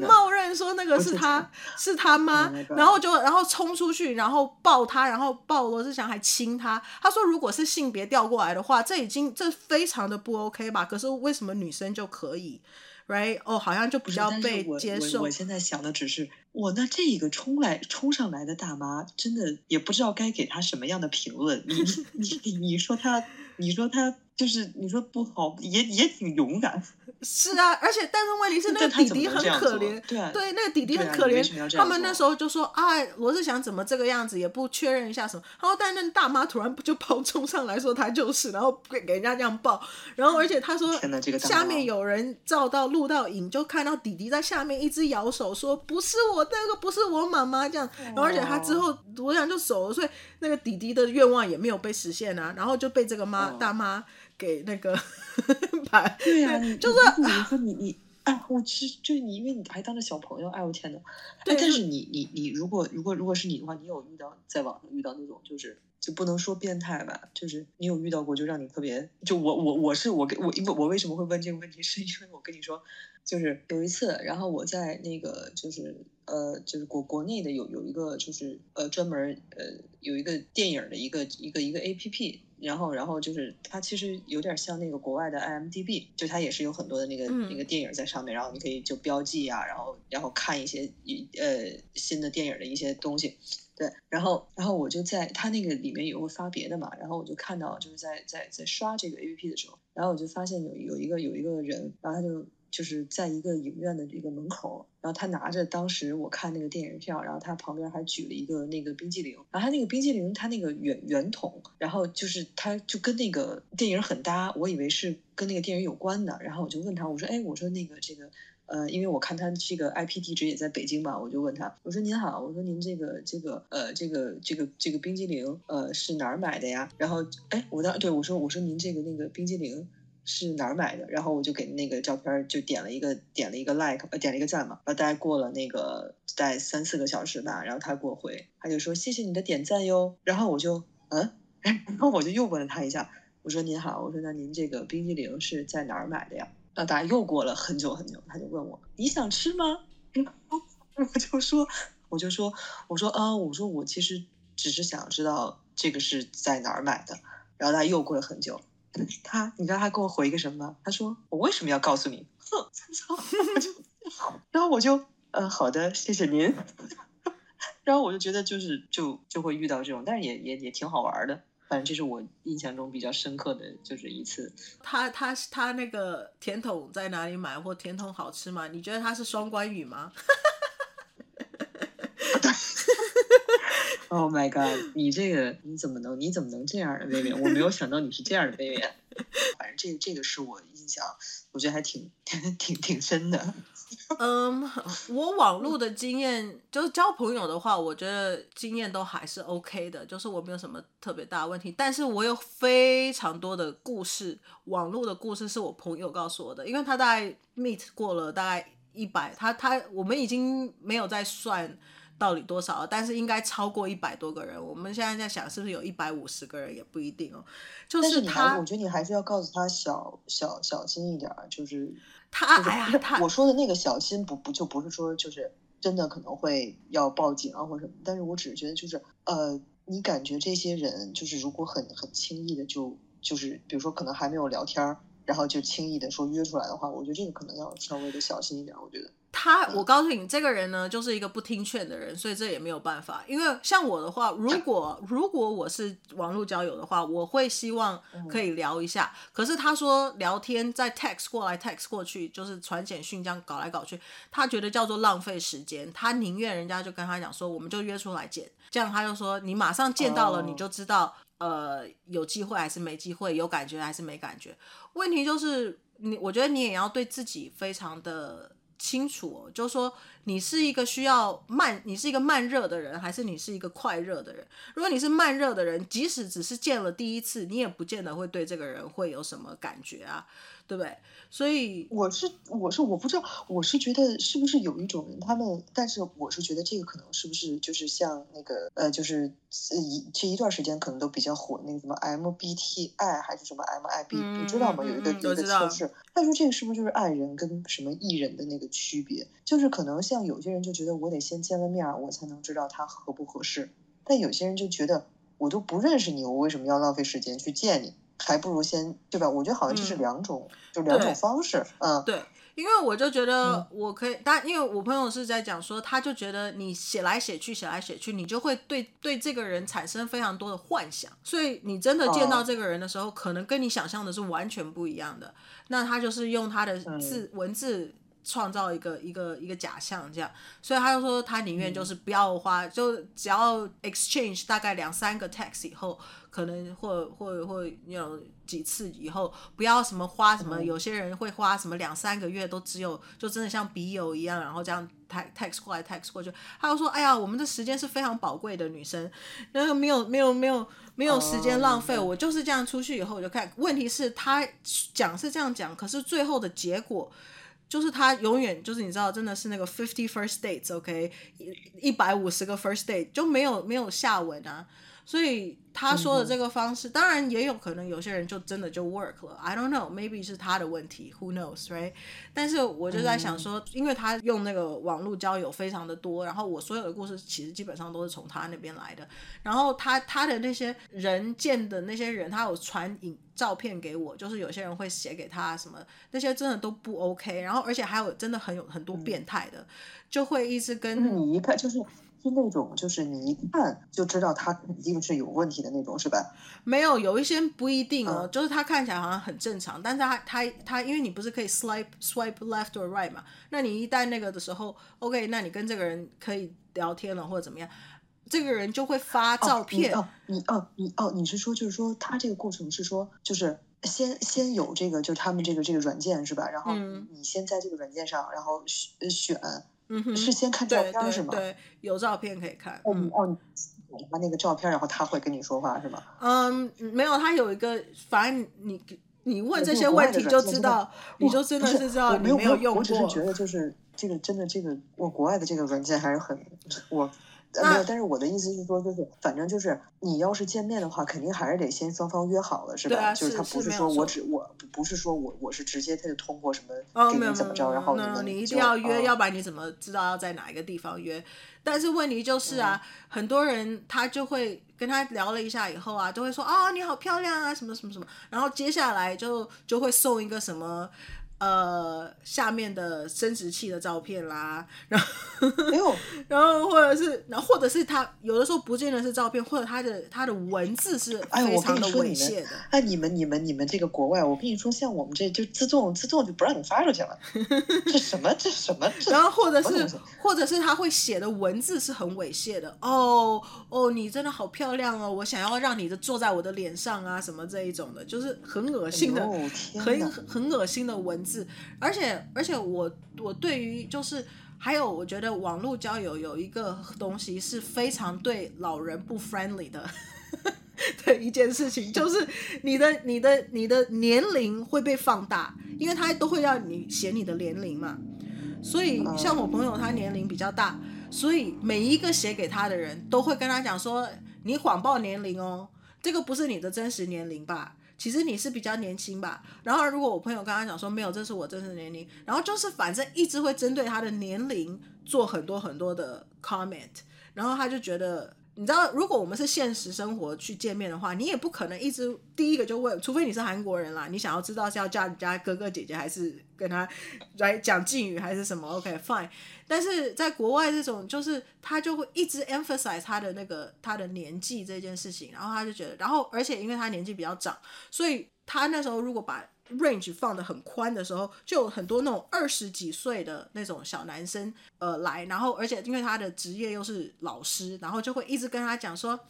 A: 冒认说那个是他是他妈，然后就然后冲出去，然后抱他，然后抱罗志祥还亲他。他说如果是性别调过来的话，这已经这非常的不 OK 吧？可是为什么女生就可以？Right？哦，好像就比较被接受。
B: 我，现在想的只是，我那这一个冲来冲上来的大妈，真的也不知道该给他什么样的评论。你你你，你说他，你说他。就是你说不好，也也挺勇敢。
A: 是啊，而且但是问题是那个弟弟很可怜，
B: 对啊，
A: 对，那个弟弟很可怜。啊、他们那时候就说：“啊，罗志祥怎么这个样子？”也不确认一下什么。然后，但那大妈突然不就跑冲上来说他就是，然后给给人家这样抱。然后，而且他说下面有人照到录到影，就看到弟弟在下面一直摇手说：“不是我，那个不是我妈妈。”这样。然后，而且他之后罗志祥就走了，所以那个弟弟的愿望也没有被实现啊。然后就被这个妈大妈。给那个 牌，
B: 对呀、啊，
A: 就是
B: 你说你你哎，我其实就是你，因为你还当着小朋友，哎，我天呐。对，但是你你你，如果如果如果是你的话，你有遇到在网上遇到那种就是就不能说变态吧，就是你有遇到过就让你特别就我我我是我跟我因为我为什么会问这个问题，是因为我跟你说，就是有一次，然后我在那个就是呃就是国国内的有有一个就是呃专门呃有一个电影的一个一个一个 A P P。然后，然后就是它其实有点像那个国外的 IMDB，就它也是有很多的那个、嗯、那个电影在上面，然后你可以就标记啊，然后然后看一些一呃新的电影的一些东西，对，然后然后我就在它那个里面有个发别的嘛，然后我就看到就是在在在刷这个 APP 的时候，然后我就发现有有一个有一个人，然后他就。就是在一个影院的这个门口，然后他拿着当时我看那个电影票，然后他旁边还举了一个那个冰激凌，然后他那个冰激凌，他那个圆圆筒，然后就是他就跟那个电影很搭，我以为是跟那个电影有关的，然后我就问他，我说，哎，我说那个这个，呃，因为我看他这个 IP 地址也在北京嘛，我就问他，我说您好，我说您这个这个呃这个这个这个冰激凌呃是哪儿买的呀？然后哎，我当对我说我说您这个那个冰激凌。是哪儿买的？然后我就给那个照片就点了一个点了一个 like，呃，点了一个赞嘛。然后大概过了那个大概三四个小时吧，然后他给我回，他就说谢谢你的点赞哟。然后我就嗯，然后我就又问了他一下，我说您好，我说那您这个冰激凌是在哪儿买的呀？那大家又过了很久很久，他就问我你想吃吗？我就说我就说我说啊，我说我其实只是想知道这个是在哪儿买的。然后他又过了很久。他，你知道他给我回一个什么吗？他说：“我为什么要告诉你？” 哼，然后我就，嗯，好的，谢谢您。然后我就觉得，就是就就会遇到这种，但是也也也挺好玩的。反正这是我印象中比较深刻的就是一次。
A: 他他他那个甜筒在哪里买，或甜筒好吃吗？你觉得他是双关语吗？
B: Oh my god！你这个你怎么能你怎么能这样的妹妹？我没有想到你是这样的妹妹。反正这这个是我印象，我觉得还挺 挺挺深的。
A: 嗯，我网络的经验就是交朋友的话，我觉得经验都还是 OK 的，就是我没有什么特别大的问题。但是我有非常多的故事，网络的故事是我朋友告诉我的，因为他大概 meet 过了大概一百，他他我们已经没有在算。到底多少？但是应该超过一百多个人。我们现在在想，是不是有一百五十个人也不一定哦。就是他，
B: 是我觉得你还是要告诉他小小小心一点儿。就是
A: 他，
B: 就是、
A: 哎呀，他
B: 我说的那个小心不不就不是说就是真的可能会要报警啊或什么。但是我只是觉得就是呃，你感觉这些人就是如果很很轻易的就就是比如说可能还没有聊天，然后就轻易的说约出来的话，我觉得这个可能要稍微的小心一点。我觉得。
A: 他，我告诉你，这个人呢，就是一个不听劝的人，所以这也没有办法。因为像我的话，如果如果我是网络交友的话，我会希望可以聊一下。可是他说聊天在 text 过来 text 过去，就是传简讯这样搞来搞去，他觉得叫做浪费时间。他宁愿人家就跟他讲说，我们就约出来见，这样他就说你马上见到了，你就知道呃有机会还是没机会，有感觉还是没感觉。问题就是你，我觉得你也要对自己非常的。清楚，就是说你是一个需要慢，你是一个慢热的人，还是你是一个快热的人？如果你是慢热的人，即使只是见了第一次，你也不见得会对这个人会有什么感觉啊。对不对？所以
B: 我是我是我不知道，我是觉得是不是有一种人，他们，但是我是觉得这个可能是不是就是像那个呃，就是一这一段时间可能都比较火那个什么 MBTI 还是什么 MIB，
A: 嗯，
B: 你知道吗？有一个、嗯、有一个测试，他说这个是不是就是爱人跟什么艺人的那个区别？就是可能像有些人就觉得我得先见了面，我才能知道他合不合适，但有些人就觉得我都不认识你，我为什么要浪费时间去见你？还不如先对吧？我觉得好像这是两种，嗯、就两种方式。嗯，
A: 对，因为我就觉得我可以，但、嗯、因为我朋友是在讲说，他就觉得你写来写去，写来写去，你就会对对这个人产生非常多的幻想，所以你真的见到这个人的时候，哦、可能跟你想象的是完全不一样的。那他就是用他的字、嗯、文字。创造一个一个一个假象，这样，所以他就说他宁愿就是不要花，嗯、就只要 exchange 大概两三个 text 以后，可能或或或有几次以后，不要什么花什么，有些人会花什么两三个月都只有，就真的像笔友一样，然后这样 text 过来 text 过去。他就说，哎呀，我们的时间是非常宝贵的，女生，然后没有没有没有没有时间浪费，我就是这样出去以后我就看，问题是他讲是这样讲，可是最后的结果。就是他永远就是你知道，真的是那个 fifty first dates，OK，一百五十个 first date 就没有没有下文啊，所以。他说的这个方式，嗯、当然也有可能有些人就真的就 work 了，I don't know，maybe 是他的问题，Who knows，right？但是我就在想说，嗯、因为他用那个网络交友非常的多，然后我所有的故事其实基本上都是从他那边来的，然后他他的那些人见的那些人，他有传影照片给我，就是有些人会写给他什么，那些真的都不 OK，然后而且还有真的很有很多变态的，嗯、就会一直跟
B: 你一个就是。是那种，就是你一看就知道他肯定是有问题的那种，是吧？
A: 没有，有一些不一定哦，嗯、就是他看起来好像很正常，但是他他他，因为你不是可以 swipe swipe left or right 嘛？那你一旦那个的时候，OK，那你跟这个人可以聊天了或者怎么样，这个人就会发照片。
B: 哦，你哦，你哦，你是说就是说他这个过程是说就是先先有这个就是他们这个这个软件是吧？然后你先在这个软件上，然后选选。
A: 嗯哼，
B: 是先看照片是吗？
A: 对，有照片可以看。
B: 哦、嗯、哦，他那个照片，然后他会跟你说话是吗？
A: 嗯，没有，他有一个，反正你你问这些问题就知道，你就真的是知道你没有用过。
B: 我只是觉得就是这个真的这个我国外的这个软件还是很我。
A: 那
B: 没有，但是我的意思是说，就是反正就是你要是见面的话，肯定还是得先双方约好了，是吧？
A: 啊、
B: 就是他不是说我只我不是说我我是直接他就通过什么给你怎么着，
A: 哦、
B: 然后
A: 你，你一定要约，哦、要不然你怎么知道要在哪一个地方约？但是问题就是啊，嗯、很多人他就会跟他聊了一下以后啊，都会说啊、哦、你好漂亮啊什么什么什么，然后接下来就就会送一个什么。呃，下面的生殖器的照片啦，然后，
B: 哎，
A: 然后或者是，然后或者是他有的时候不见得是照片，或者他的他的文字是非常的猥亵的。
B: 哎，你们你们你们这个国外，我跟你说，像我们这就自动自动就不让你发出去了。这什么这什么？
A: 然后或者是或者是他会写的文字是很猥亵的。哦哦，你真的好漂亮哦，我想要让你的坐在我的脸上啊，什么这一种的，就是很恶心的，
B: 哎、
A: 很很恶心的文字。而且而且我我对于就是还有我觉得网络交友有一个东西是非常对老人不 friendly 的 的一件事情，就是你的你的你的年龄会被放大，因为他都会让你写你的年龄嘛。所以像我朋友他年龄比较大，所以每一个写给他的人都会跟他讲说，你谎报年龄哦，这个不是你的真实年龄吧？其实你是比较年轻吧，然后如果我朋友跟他讲说没有，这是我真实年龄，然后就是反正一直会针对他的年龄做很多很多的 comment，然后他就觉得。你知道，如果我们是现实生活去见面的话，你也不可能一直第一个就问，除非你是韩国人啦，你想要知道是要叫人家哥哥姐姐，还是跟他来讲敬语，还是什么？OK fine。但是在国外这种，就是他就会一直 emphasize 他的那个他的年纪这件事情，然后他就觉得，然后而且因为他年纪比较长，所以他那时候如果把 range 放得很宽的时候，就有很多那种二十几岁的那种小男生呃来，然后而且因为他的职业又是老师，然后就会一直跟他讲说，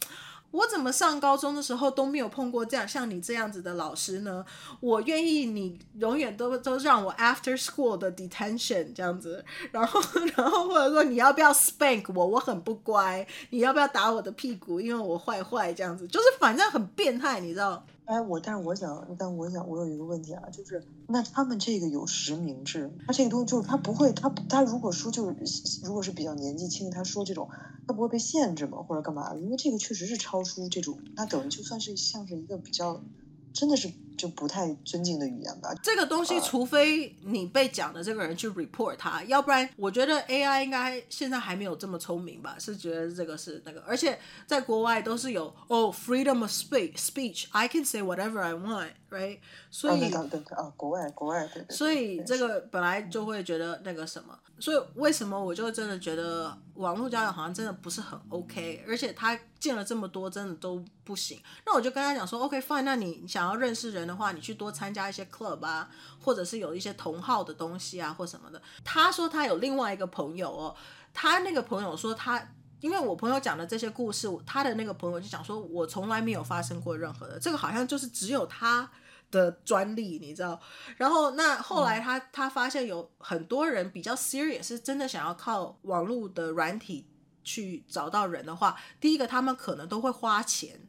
A: 我怎么上高中的时候都没有碰过这样像你这样子的老师呢？我愿意你永远都都让我 after school 的 detention 这样子，然后 然后或者说你要不要 spank 我？我很不乖，你要不要打我的屁股？因为我坏坏这样子，就是反正很变态，你知道。
B: 哎，我但是我想，但我想，我有一个问题啊，就是那他们这个有实名制，他这个东西就是他不会，他他如果说就是如果是比较年纪轻，他说这种他不会被限制吗？或者干嘛？因为这个确实是超出这种，那等于就算是像是一个比较。真的是就不太尊敬的语言吧？
A: 这个东西，除非你被讲的这个人去 report 他，要不然我觉得 AI 应该现在还没有这么聪明吧？是觉得这个是那个，而且在国外都是有哦、oh，freedom of speech speech，I can say whatever I want，right？所以
B: 啊，对对啊，国外国外对对。
A: 所以这个本来就会觉得那个什么，所以为什么我就真的觉得网络交友好像真的不是很 OK，而且他。见了这么多，真的都不行。那我就跟他讲说，OK fine，那你想要认识人的话，你去多参加一些 club 啊，或者是有一些同好的东西啊，或什么的。他说他有另外一个朋友哦，他那个朋友说他，因为我朋友讲的这些故事，他的那个朋友就讲说，我从来没有发生过任何的，这个好像就是只有他的专利，你知道。然后那后来他他发现有很多人比较 serious，是真的想要靠网络的软体。去找到人的话，第一个他们可能都会花钱。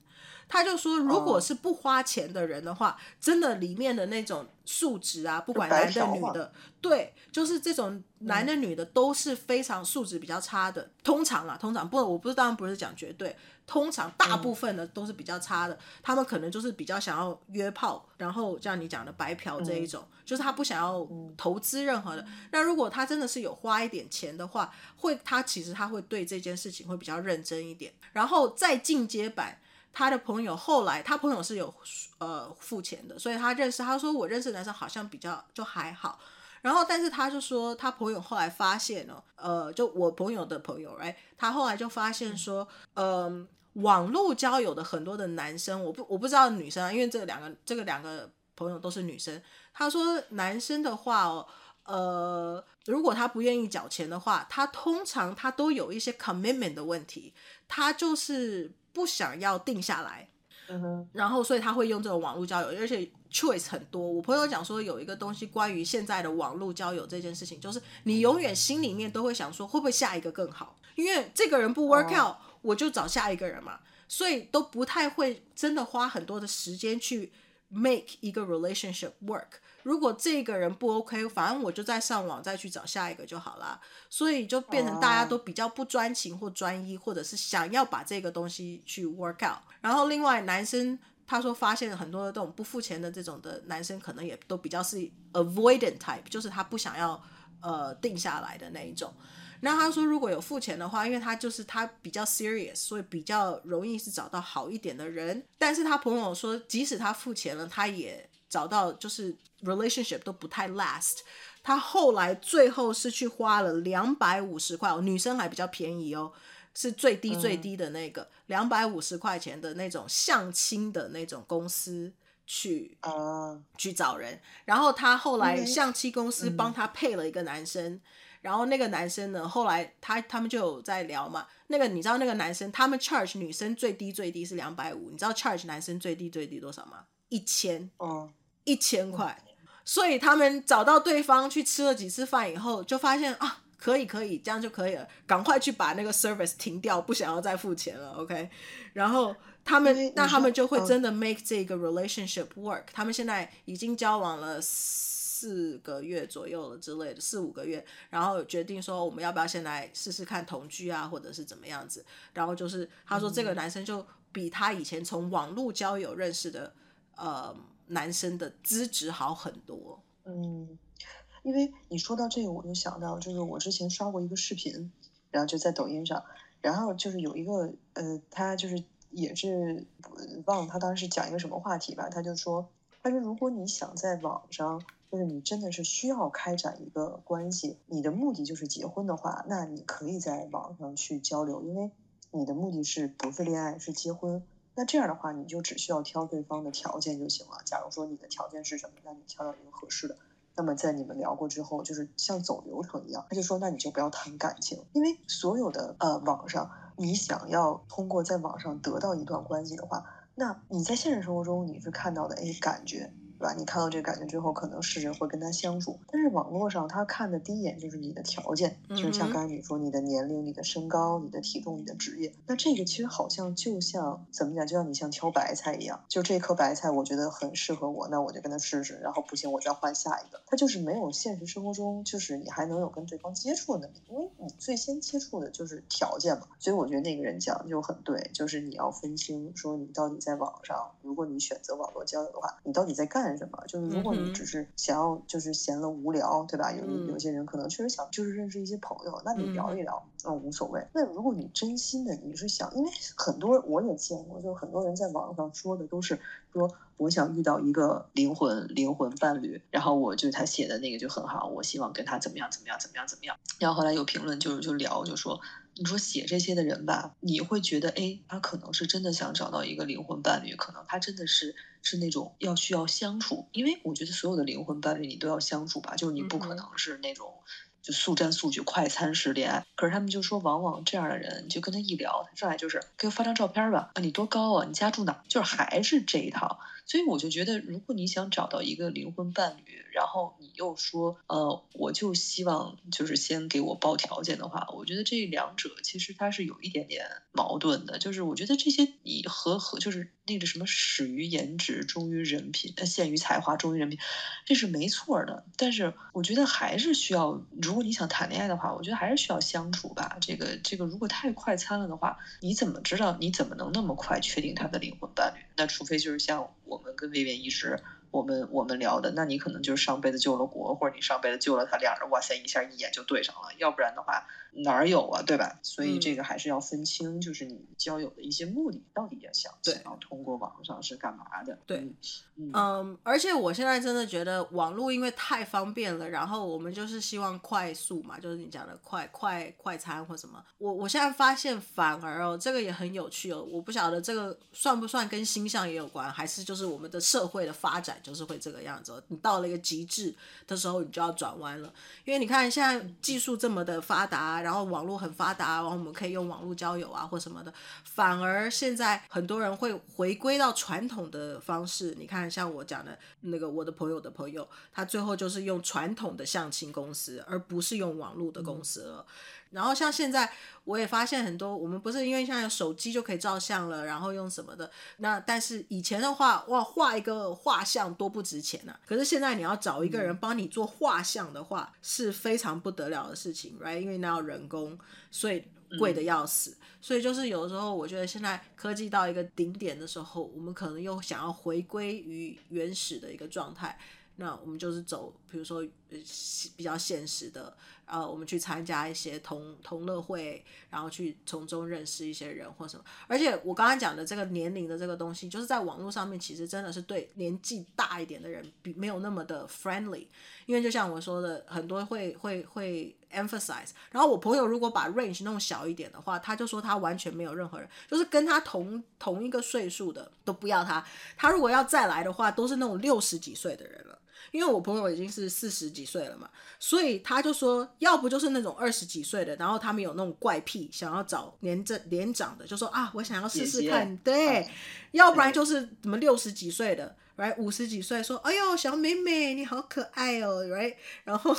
A: 他就说，如果是不花钱的人的话，真的里面的那种素质啊，不管男的女的，对，就是这种男的女的都是非常素质比较差的。通常啊，通常不，我不是当然不是讲绝对。通常大部分的都是比较差的，嗯、他们可能就是比较想要约炮，然后像你讲的白嫖这一种，嗯、就是他不想要投资任何的。嗯、那如果他真的是有花一点钱的话，会他其实他会对这件事情会比较认真一点。然后再进阶版，他的朋友后来他朋友是有呃付钱的，所以他认识他说我认识男生好像比较就还好。然后但是他就说他朋友后来发现哦，呃，就我朋友的朋友哎，他后来就发现说，嗯。呃网络交友的很多的男生，我不我不知道女生啊，因为这两个这个两个朋友都是女生。他说男生的话哦，呃，如果他不愿意缴钱的话，他通常他都有一些 commitment 的问题，他就是不想要定下来。嗯哼。然后所以他会用这种网络交友，而且 choice 很多。我朋友讲说有一个东西关于现在的网络交友这件事情，就是你永远心里面都会想说会不会下一个更好，因为这个人不 work out。哦我就找下一个人嘛，所以都不太会真的花很多的时间去 make 一个 relationship work。如果这个人不 OK，反正我就再上网再去找下一个就好啦。所以就变成大家都比较不专情或专一，或者是想要把这个东西去 work out。然后另外男生他说发现很多的这种不付钱的这种的男生，可能也都比较是 avoidant type，就是他不想要呃定下来的那一种。那他说，如果有付钱的话，因为他就是他比较 serious，所以比较容易是找到好一点的人。但是他朋友说，即使他付钱了，他也找到就是 relationship 都不太 last。他后来最后是去花了两百五十块，女生还比较便宜哦，是最低最低的那个两百五十块钱的那种相亲的那种公司去哦去找人。然后他后来相亲公司帮他配了一个男生。嗯然后那个男生呢，后来他他们就有在聊嘛。那个你知道那个男生，他们 charge 女生最低最低是两百五，你知道 charge 男生最低最低多少吗？一千哦，一千块。所以他们找到对方去吃了几次饭以后，就发现啊，可以可以，这样就可以了，赶快去把那个 service 停掉，不想要再付钱了，OK。然后他们那他们就会真的 make 这个 relationship work。他们现在已经交往了。四个月左右了之类的，四五个月，然后决定说我们要不要先来试试看同居啊，或者是怎么样子。然后就是他说这个男生就比他以前从网络交友认识的呃男生的资质好很多。
B: 嗯，因为你说到这个，我就想到就是我之前刷过一个视频，然后就在抖音上，然后就是有一个呃，他就是也是忘了他当时讲一个什么话题吧，他就说但是如果你想在网上。就是你真的是需要开展一个关系，你的目的就是结婚的话，那你可以在网上去交流，因为你的目的是不是恋爱，是结婚。那这样的话，你就只需要挑对方的条件就行了。假如说你的条件是什么，那你挑到一个合适的。那么在你们聊过之后，就是像走流程一样，他就说，那你就不要谈感情，因为所有的呃网上。你想要通过在网上得到一段关系的话，那你在现实生活中你是看到的，哎，感觉。对吧？你看到这个感觉之后，可能试着会跟他相处。但是网络上他看的第一眼就是你的条件，就是像刚才你说你的年龄、你的身高、你的体重、你的职业。那这个其实好像就像怎么讲？就像你像挑白菜一样，就这颗白菜我觉得很适合我，那我就跟他试试。然后不行，我再换下一个。他就是没有现实生活中，就是你还能有跟对方接触的能力，因为你最先接触的就是条件嘛。所以我觉得那个人讲就很对，就是你要分清，说你到底在网上，如果你选择网络交友的话，你到底在干什么？就是如果你只是想要就是闲了无聊，对吧？有有些人可能确实想就是认识一些朋友，那你聊一聊，嗯，无所谓。那如果你真心的你是想，因为很多我也见过，就很多人在网上说的都是说我想遇到一个灵魂灵魂伴侣，然后我就他写的那个就很好，我希望跟他怎么样怎么样怎么样怎么样。然后后来有评论就是就聊就说。你说写这些的人吧，你会觉得，哎，他可能是真的想找到一个灵魂伴侣，可能他真的是是那种要需要相处，因为我觉得所有的灵魂伴侣你都要相处吧，就是你不可能是那种就速战速决、快餐式恋爱。可是他们就说，往往这样的人，你就跟他一聊，他上来就是给我发张照片吧，啊，你多高啊？你家住哪？就是还是这一套。所以我就觉得，如果你想找到一个灵魂伴侣，然后你又说，呃，我就希望就是先给我报条件的话，我觉得这两者其实它是有一点点矛盾的。就是我觉得这些你和和就是那个什么始于颜值，忠于人品，呃，陷于才华，忠于人品，这是没错的。但是我觉得还是需要，如果你想谈恋爱的话，我觉得还是需要相处吧。这个这个如果太快餐了的话，你怎么知道？你怎么能那么快确定他的灵魂伴侣？那除非就是像我。们跟薇薇一直，我们我们聊的，那你可能就是上辈子救了国，或者你上辈子救了他，俩人哇塞一下一眼就对上了，要不然的话。哪儿有啊，对吧？所以这个还是要分清，嗯、就是你交友的一些目的到底要想想要通过网上是干嘛的。
A: 对，嗯，嗯，而且我现在真的觉得网络因为太方便了，然后我们就是希望快速嘛，就是你讲的快快快餐或什么。我我现在发现反而哦，这个也很有趣哦。我不晓得这个算不算跟星象也有关，还是就是我们的社会的发展就是会这个样子。你到了一个极致的时候，你就要转弯了，因为你看现在技术这么的发达。然后网络很发达，然后我们可以用网络交友啊，或什么的。反而现在很多人会回归到传统的方式。你看，像我讲的那个我的朋友的朋友，他最后就是用传统的相亲公司，而不是用网络的公司了。然后像现在，我也发现很多，我们不是因为现在有手机就可以照相了，然后用什么的。那但是以前的话，哇，画一个画像多不值钱啊！可是现在你要找一个人帮你做画像的话，是非常不得了的事情，right？因为那要人工，所以贵的要死。所以就是有时候，我觉得现在科技到一个顶点的时候，我们可能又想要回归于原始的一个状态。那我们就是走，比如说比较现实的。呃，我们去参加一些同同乐会，然后去从中认识一些人或什么。而且我刚刚讲的这个年龄的这个东西，就是在网络上面，其实真的是对年纪大一点的人比没有那么的 friendly。因为就像我说的，很多会会会 emphasize。然后我朋友如果把 range 弄小一点的话，他就说他完全没有任何人，就是跟他同同一个岁数的都不要他。他如果要再来的话，都是那种六十几岁的人了。因为我朋友已经是四十几岁了嘛，所以他就说，要不就是那种二十几岁的，然后他们有那种怪癖，想要找年正年长的，就说啊，我想要试试看，对，要不然就是什么六十几岁的。来五十几岁说：“哎呦，小美美，你好可爱哦！”right，然后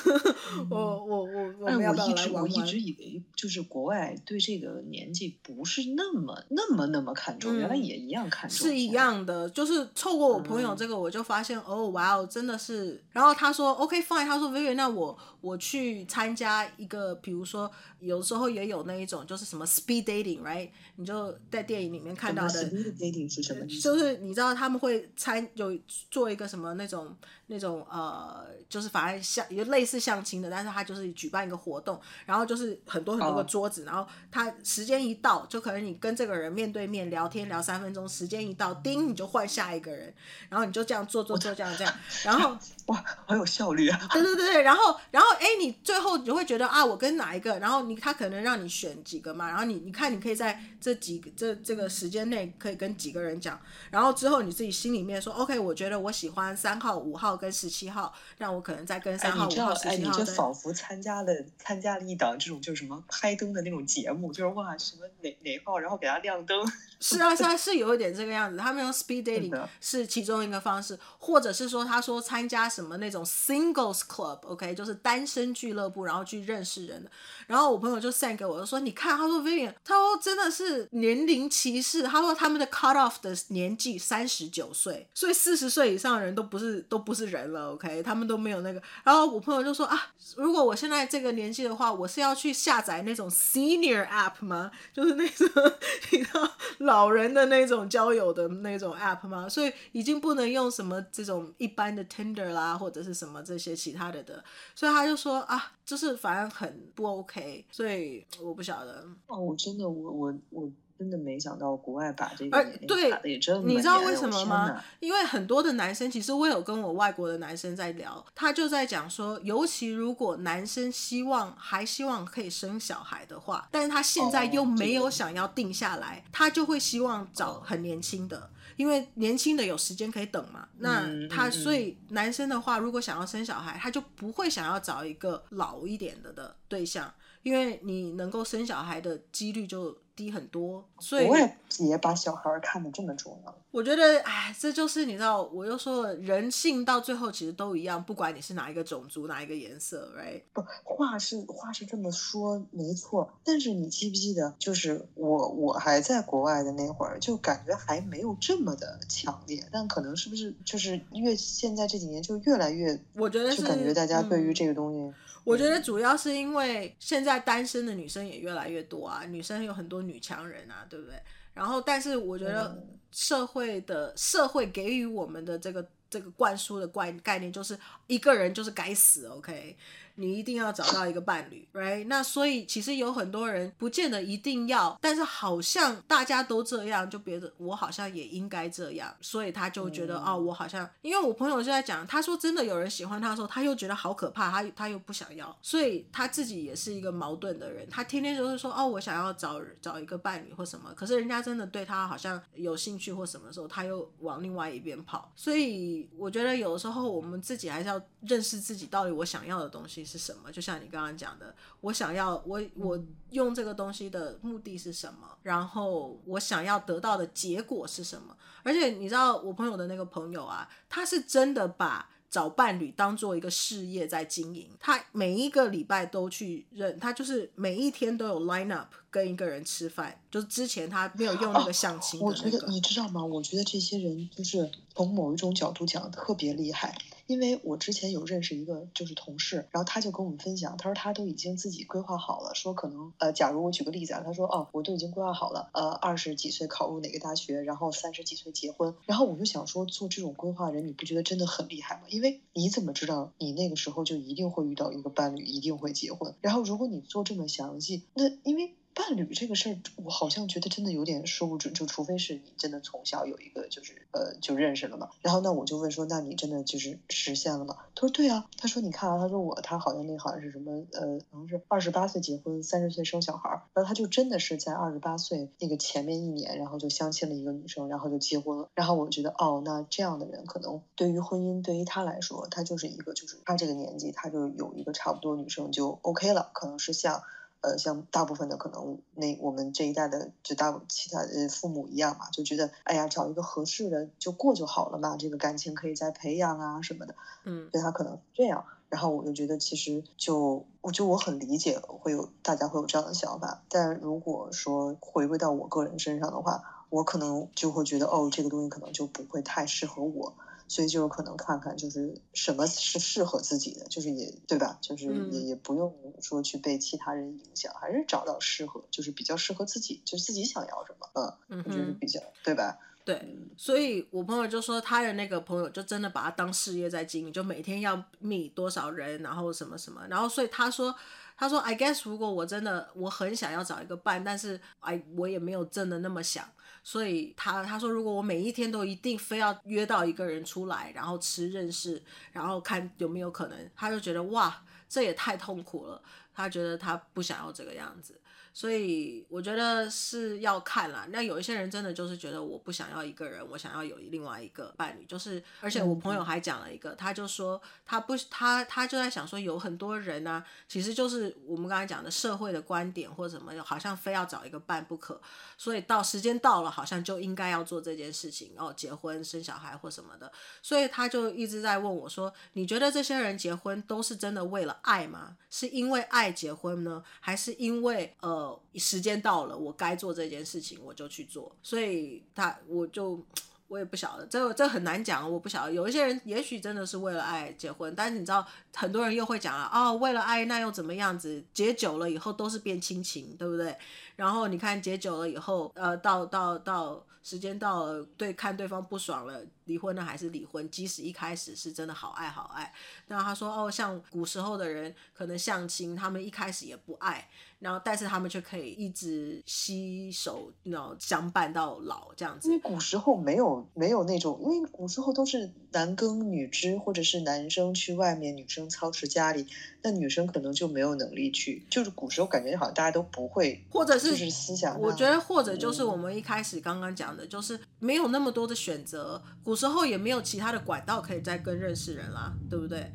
A: 我我我我们要不要来玩玩？
B: 我一直以为就是国外对这个年纪不是那么那么那么看重，原来也一样看重。
A: 是一样的，就是透过我朋友这个，我就发现哦，哇哦，真的是。然后他说：“OK fine。”他说：“Vivian，那我我去参加一个，比如说有时候也有那一种，就是什么 speed dating，right？你就在电影里面看到的
B: speed dating 是什么？
A: 就是你知道他们会参有。”做一个什么那种那种呃，就是反而像也类似相亲的，但是他就是举办一个活动，然后就是很多很多个桌子，然后他时间一到，就可能你跟这个人面对面聊天聊三分钟，时间一到，叮，你就换下一个人，然后你就这样做做做这样这样，然后
B: 哇，好有效率啊！
A: 对对对对，然后然后哎，你最后你会觉得啊，我跟哪一个？然后你他可能让你选几个嘛，然后你你看你可以在这几个这这个时间内可以跟几个人讲，然后之后你自己心里面说 OK。我觉得我喜欢三号、五号跟十七号，那我可能再跟三号、五号、十七号。
B: 哎，你这仿佛参加了参加了一档这种就是什么拍灯的那种节目，就是哇什么哪哪号，然后给他亮灯。
A: 是啊，是啊，是有一点这个样子。他们用 speed dating 是其中一个方式，或者是说他说参加什么那种 singles club，OK，就是单身俱乐部，然后去认识人的。然后我朋友就 send 给我，就说你看，他说 Vivian，他说真的是年龄歧视，他说他们的 cut off 的年纪三十九岁，所以四十岁以上的人都不是都不是人了，OK，他们都没有那个。然后我朋友就说啊，如果我现在这个年纪的话，我是要去下载那种 senior app 吗？就是那种 你知道老人的那种交友的那种 app 吗？所以已经不能用什么这种一般的 Tinder 啦，或者是什么这些其他的的。所以他就说啊，就是反正很不 OK，所以我不晓得。
B: 哦，我真的，我我我。真的没想到国外把这个
A: 年龄卡的也这么严，你知道为什么吗？因为很多的男生，其实我有跟我外国的男生在聊，他就在讲说，尤其如果男生希望还希望可以生小孩的话，但是他现在又没有想要定下来，哦、他就会希望找很年轻的，因为年轻的有时间可以等嘛。那他所以男生的话，如果想要生小孩，他就不会想要找一个老一点的的对象，因为你能够生小孩的几率就。低很多，所以
B: 我也也把小孩看得这么重要。
A: 我觉得，哎，这就是你知道，我又说了，人性到最后其实都一样，不管你是哪一个种族、哪一个颜色，right？
B: 不，话是话是这么说，没错。但是你记不记得，就是我我还在国外的那会儿，就感觉还没有这么的强烈。但可能是不是就是越现在这几年就越来越，
A: 我觉得
B: 就感觉大家对于这个东西。嗯
A: 我觉得主要是因为现在单身的女生也越来越多啊，女生有很多女强人啊，对不对？然后，但是我觉得社会的社会给予我们的这个这个灌输的概概念就是一个人就是该死，OK。你一定要找到一个伴侣，right？那所以其实有很多人不见得一定要，但是好像大家都这样，就别的我好像也应该这样，所以他就觉得、嗯、哦，我好像，因为我朋友就在讲，他说真的有人喜欢他的时候，他又觉得好可怕，他他又不想要，所以他自己也是一个矛盾的人，他天天就是说哦，我想要找找一个伴侣或什么，可是人家真的对他好像有兴趣或什么的时候，他又往另外一边跑，所以我觉得有时候我们自己还是要认识自己到底我想要的东西是什么？就像你刚刚讲的，我想要我我用这个东西的目的是什么？然后我想要得到的结果是什么？而且你知道，我朋友的那个朋友啊，他是真的把找伴侣当做一个事业在经营。他每一个礼拜都去认，他就是每一天都有 line up 跟一个人吃饭。就是之前他没有用那个相亲那个。
B: 我觉得你知道吗？我觉得这些人就是从某一种角度讲特别厉害。因为我之前有认识一个就是同事，然后他就跟我们分享，他说他都已经自己规划好了，说可能呃，假如我举个例子啊，他说哦，我都已经规划好了，呃，二十几岁考入哪个大学，然后三十几岁结婚，然后我就想说，做这种规划人，你不觉得真的很厉害吗？因为你怎么知道你那个时候就一定会遇到一个伴侣，一定会结婚？然后如果你做这么详细，那因为。伴侣这个事儿，我好像觉得真的有点说不准，就除非是你真的从小有一个就是呃就认识了嘛。然后那我就问说，那你真的就是实现了吗？他说对啊。他说你看啊，他说我他好像那好像是什么呃，可能是二十八岁结婚，三十岁生小孩儿。然后他就真的是在二十八岁那个前面一年，然后就相亲了一个女生，然后就结婚了。然后我觉得哦，那这样的人可能对于婚姻对于他来说，他就是一个就是他这个年纪他就有一个差不多女生就 OK 了，可能是像。呃，像大部分的可能，那我们这一代的就大其他呃父母一样嘛，就觉得哎呀，找一个合适的就过就好了嘛，这个感情可以再培养啊什么的，
A: 嗯，
B: 所以他可能这样。然后我就觉得，其实就我就我很理解会有大家会有这样的想法，但如果说回归到我个人身上的话，我可能就会觉得，哦，这个东西可能就不会太适合我。所以就有可能看看，就是什么是适合自己的，就是也对吧？就是也也不用说去被其他人影响，还是找到适合，就是比较适合自己，就是自己想要什么，嗯，我觉得比较对吧？
A: 对，所以我朋友就说，他的那个朋友就真的把他当事业在经营，就每天要 meet 多少人，然后什么什么，然后所以他说，他说，I guess 如果我真的我很想要找一个伴，但是哎，我也没有真的那么想。所以他他说，如果我每一天都一定非要约到一个人出来，然后吃认识，然后看有没有可能，他就觉得哇，这也太痛苦了。他觉得他不想要这个样子，所以我觉得是要看啦。那有一些人真的就是觉得我不想要一个人，我想要有另外一个伴侣。就是，而且我朋友还讲了一个，他就说他不，他他就在想说，有很多人呢、啊，其实就是我们刚才讲的社会的观点或者什么，好像非要找一个伴不可。所以到时间到了，好像就应该要做这件事情，哦，结婚生小孩或什么的。所以他就一直在问我说，你觉得这些人结婚都是真的为了爱吗？是因为爱结婚呢，还是因为呃？时间到了，我该做这件事情，我就去做。所以他，我就 我也不晓得，这这很难讲，我不晓得。有一些人也许真的是为了爱结婚，但是你知道，很多人又会讲啊，哦，为了爱那又怎么样子？结久了以后都是变亲情，对不对？然后你看结久了以后，呃，到到到时间到了，对，看对方不爽了，离婚了还是离婚？即使一开始是真的好爱好爱，那他说哦，像古时候的人可能相亲，他们一开始也不爱。然后，但是他们却可以一直携手，然后相伴到老这样子。
B: 因为古时候没有没有那种，因为古时候都是男耕女织，或者是男生去外面，女生操持家里，那女生可能就没有能力去。就是古时候感觉好像大家都不会，
A: 或者是
B: 就是思想。
A: 我觉得或者就是我们一开始刚刚讲的，就是没有那么多的选择。古时候也没有其他的管道可以再跟认识人啦，对不对？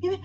B: 因为。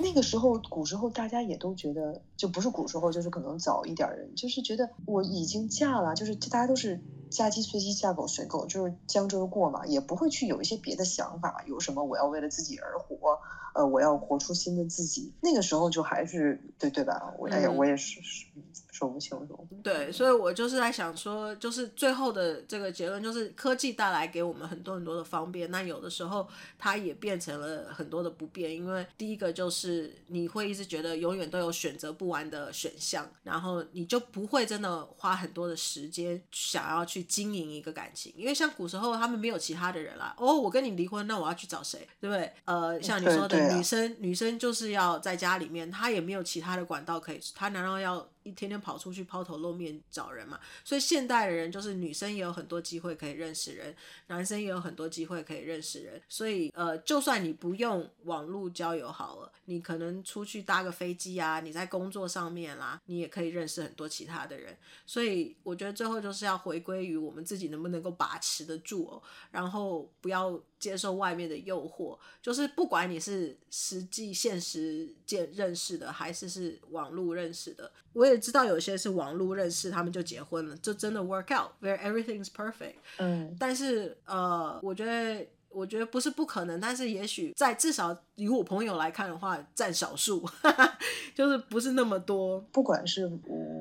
B: 那个时候，古时候大家也都觉得，就不是古时候，就是可能早一点人，就是觉得我已经嫁了，就是大家都是嫁鸡随鸡，嫁狗随狗，就是将就着过嘛，也不会去有一些别的想法，有什么我要为了自己而活，呃，我要活出新的自己。那个时候就还是对对吧？我哎呀，我也是是。嗯说不清楚。
A: 对，所以我就是在想说，就是最后的这个结论就是，科技带来给我们很多很多的方便，那有的时候它也变成了很多的不便。因为第一个就是你会一直觉得永远都有选择不完的选项，然后你就不会真的花很多的时间想要去经营一个感情。因为像古时候他们没有其他的人啦，哦，我跟你离婚，那我要去找谁？对不对？呃，像你说的，女生女生就是要在家里面，她也没有其他的管道可以，她难道要？一天天跑出去抛头露面找人嘛，所以现代的人就是女生也有很多机会可以认识人，男生也有很多机会可以认识人。所以呃，就算你不用网络交友好了，你可能出去搭个飞机啊，你在工作上面啦，你也可以认识很多其他的人。所以我觉得最后就是要回归于我们自己能不能够把持得住哦，然后不要接受外面的诱惑。就是不管你是实际现实见认识的，还是是网络认识的，我也。知道有些是网络认识，他们就结婚了，就真的 work out，where everything is perfect。
B: 嗯，
A: 但是呃，我觉得我觉得不是不可能，但是也许在至少以我朋友来看的话，占少数，就是不是那么多。
B: 不管是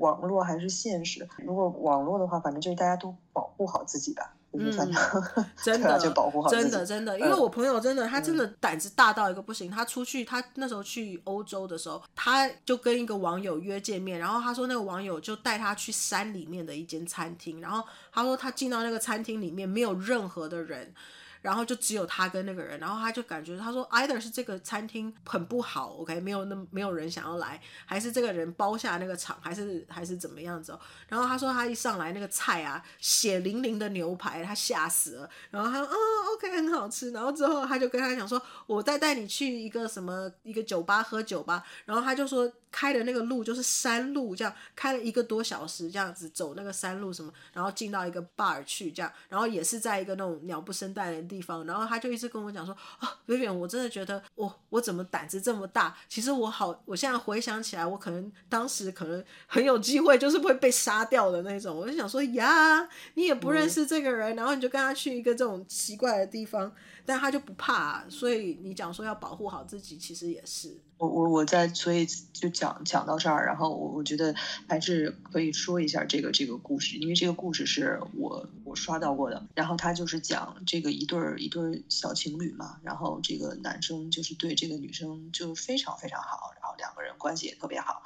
B: 网络还是现实，如果网络的话，反正就是大家都保护好自己吧。
A: 嗯，真的，
B: 就保护好
A: 真的真的，因为我朋友真的，他真的胆子大到一个不行。他出去，他那时候去欧洲的时候，他就跟一个网友约见面，然后他说那个网友就带他去山里面的一间餐厅，然后他说他进到那个餐厅里面没有任何的人。然后就只有他跟那个人，然后他就感觉他说，either 是这个餐厅很不好，OK，没有那没有人想要来，还是这个人包下那个场，还是还是怎么样子哦。然后他说他一上来那个菜啊，血淋淋的牛排，他吓死了。然后他说，哦，OK，很好吃。然后之后他就跟他讲说，我再带你去一个什么一个酒吧喝酒吧。然后他就说。开的那个路就是山路，这样开了一个多小时，这样子走那个山路什么，然后进到一个 bar 去，这样，然后也是在一个那种鸟不生蛋的地方，然后他就一直跟我讲说，啊，Vivian，我真的觉得我我怎么胆子这么大？其实我好，我现在回想起来，我可能当时可能很有机会，就是会被杀掉的那种。我就想说呀，你也不认识这个人，然后你就跟他去一个这种奇怪的地方。但他就不怕啊，所以你讲说要保护好自己，其实也是。
B: 我我我在，所以就讲讲到这儿，然后我我觉得还是可以说一下这个这个故事，因为这个故事是我我刷到过的。然后他就是讲这个一对儿一对儿小情侣嘛，然后这个男生就是对这个女生就非常非常好，然后两个人关系也特别好，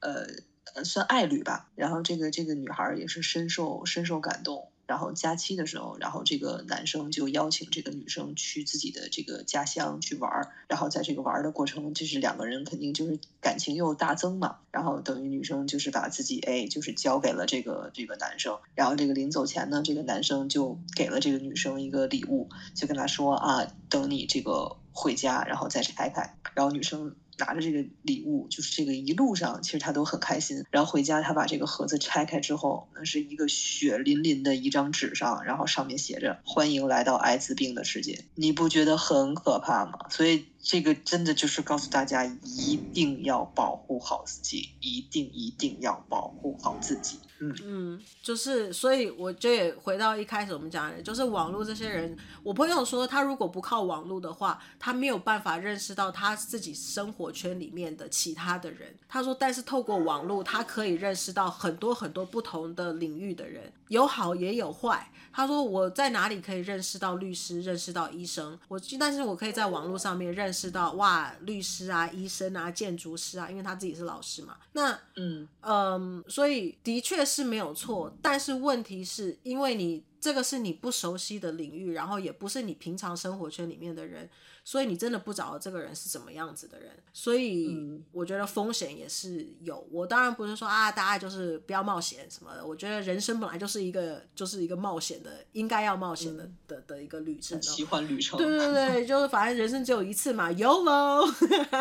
B: 呃呃算爱侣吧。然后这个这个女孩也是深受深受感动。然后假期的时候，然后这个男生就邀请这个女生去自己的这个家乡去玩儿，然后在这个玩儿的过程，就是两个人肯定就是感情又大增嘛。然后等于女生就是把自己哎，就是交给了这个这个男生。然后这个临走前呢，这个男生就给了这个女生一个礼物，就跟她说啊，等你这个回家，然后再拆开。然后女生拿着这个礼物，就是这个一路上其实他都很开心。然后回家，他把这个盒子拆开之后，那是一个血淋淋的一张纸上，然后上面写着“欢迎来到艾滋病的世界”，你不觉得很可怕吗？所以。这个真的就是告诉大家，一定要保护好自己，一定一定要保护好自己。嗯，
A: 就是，所以我就也回到一开始我们讲的，就是网络这些人，我朋友说，他如果不靠网络的话，他没有办法认识到他自己生活圈里面的其他的人。他说，但是透过网络，他可以认识到很多很多不同的领域的人，有好也有坏。他说，我在哪里可以认识到律师，认识到医生？我但是我可以在网络上面认识到哇，律师啊，医生啊，建筑师啊，因为他自己是老师嘛。那嗯嗯，所以的确是没有错，但是问题是因为你这个是你不熟悉的领域，然后也不是你平常生活圈里面的人。所以你真的不知道这个人是怎么样子的人，所以我觉得风险也是有。我当然不是说啊，大家就是不要冒险什么的。我觉得人生本来就是一个就是一个冒险的，应该要冒险的的的一个旅程，
B: 奇幻旅程。
A: 对对对，就是反正人生只有一次嘛，YOLO。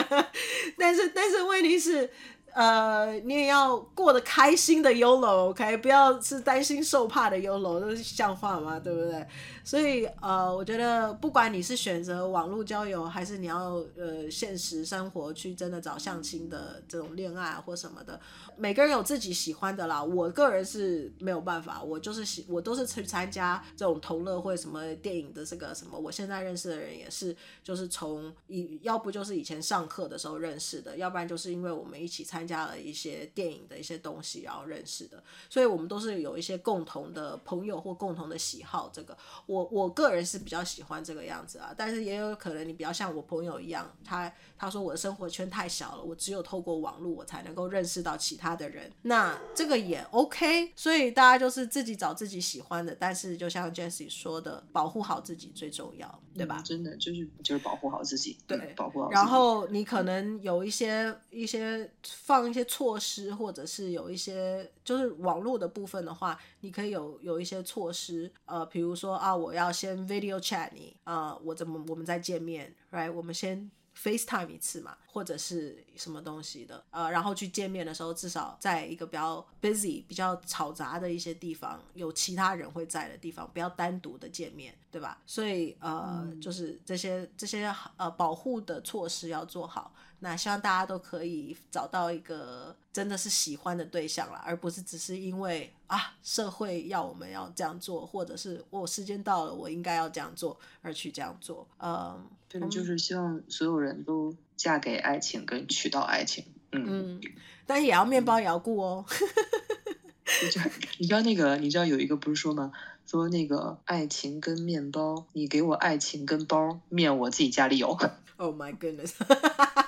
A: 但是但是问题是。呃，你也要过得开心的 YOLO，OK，不要是担心受怕的 YOLO，这是像话吗？对不对？所以呃，我觉得不管你是选择网络交友，还是你要呃现实生活去真的找相亲的这种恋爱或什么的，每个人有自己喜欢的啦。我个人是没有办法，我就是喜，我都是去参加这种同乐会，什么电影的这个什么。我现在认识的人也是，就是从以要不就是以前上课的时候认识的，要不然就是因为我们一起参。参加了一些电影的一些东西，然后认识的，所以我们都是有一些共同的朋友或共同的喜好。这个我我个人是比较喜欢这个样子啊，但是也有可能你比较像我朋友一样，他他说我的生活圈太小了，我只有透过网络我才能够认识到其他的人，那这个也 OK。所以大家就是自己找自己喜欢的，但是就像 Jessie 说的，保护好自己最重要，对吧？
B: 嗯、真的就是就是保护好自己，
A: 对，
B: 保护好。
A: 然后你可能有一些一些。放一些措施，或者是有一些就是网络的部分的话，你可以有有一些措施，呃，比如说啊，我要先 video chat 你，啊、呃，我怎么我们再见面，right？我们先 FaceTime 一次嘛，或者是什么东西的，呃，然后去见面的时候，至少在一个比较 busy、比较嘈杂的一些地方，有其他人会在的地方，不要单独的见面，对吧？所以呃，嗯、就是这些这些呃保护的措施要做好。那希望大家都可以找到一个真的是喜欢的对象了，而不是只是因为啊社会要我们要这样做，或者是我时间到了我应该要这样做而去这样做。嗯，
B: 对，就是希望所有人都嫁给爱情跟娶到爱情。嗯，
A: 嗯，但是也要面包也要顾哦。
B: 你知道那个？你知道有一个不是说吗？说那个爱情跟面包，你给我爱情跟包，面我自己家里有。
A: Oh my goodness！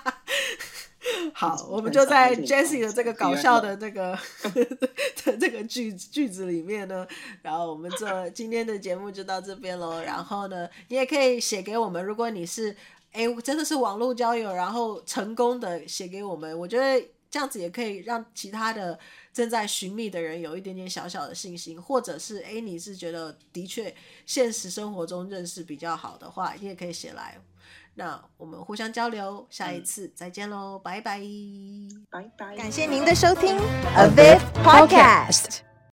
A: 好，我们就在 Jessie 的这个搞笑的这个的这个句句子里面呢，然后我们做今天的节目就到这边喽。然后呢，你也可以写给我们，如果你是哎真的是网络交友，然后成功的写给我们，我觉得这样子也可以让其他的正在寻觅的人有一点点小小的信心，或者是哎你是觉得的确现实生活中认识比较好的话，你也可以写来。那我们互相交流，下一次再见喽，拜拜，
B: 拜拜，
C: 感谢您的收听，A Viv Podcast。